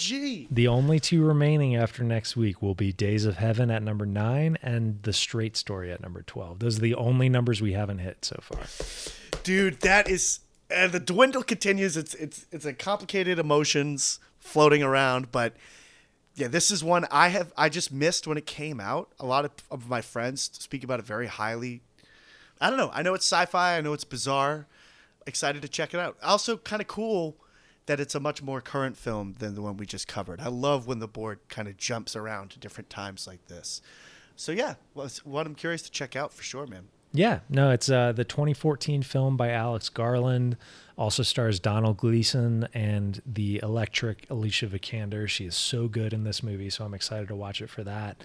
The only two remaining after next week will be Days of Heaven at number nine and The Straight Story at number 12. Those are the only numbers we haven't hit so far. Dude, that is uh, the dwindle continues. It's it's it's a complicated emotions floating around, but yeah, this is one I have I just missed when it came out. A lot of, of my friends speak about it very highly. I don't know. I know it's sci-fi. I know it's bizarre. Excited to check it out. Also, kind of cool that it's a much more current film than the one we just covered. I love when the board kind of jumps around to different times like this. So yeah, well, one I'm curious to check out for sure, man. Yeah, no, it's uh, the 2014 film by Alex Garland. Also stars Domhnall Gleeson and the electric Alicia Vikander. She is so good in this movie, so I'm excited to watch it for that.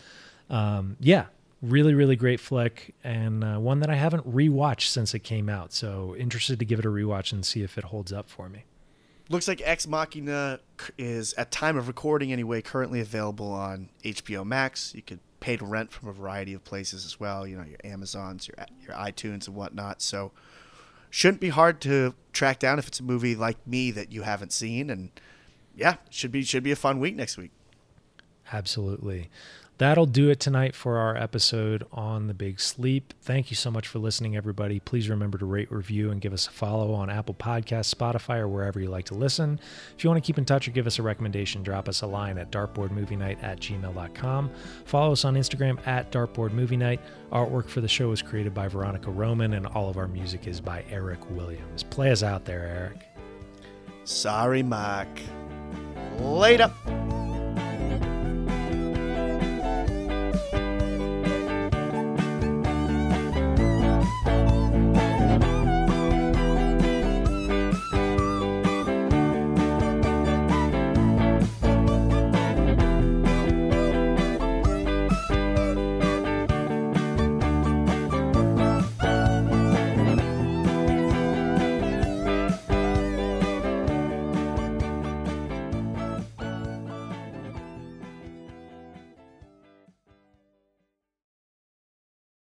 Um, yeah, really, really great flick, and uh, one that I haven't rewatched since it came out. So interested to give it a rewatch and see if it holds up for me. Looks like Ex Machina is, at time of recording anyway, currently available on HBO Max. You could to rent from a variety of places as well. You know, your Amazons, your your iTunes, and whatnot. So, shouldn't be hard to track down if it's a movie like me that you haven't seen. And yeah, should be should be a fun week next week. Absolutely. That'll do it tonight for our episode on the big sleep. Thank you so much for listening, everybody. Please remember to rate, review, and give us a follow on Apple Podcasts, Spotify, or wherever you like to listen. If you want to keep in touch or give us a recommendation, drop us a line at dartboardmovienight at gmail.com. Follow us on Instagram at dartboardmovienight. Artwork for the show is created by Veronica Roman, and all of our music is by Eric Williams. Play us out there, Eric. Sorry, Mark. Later.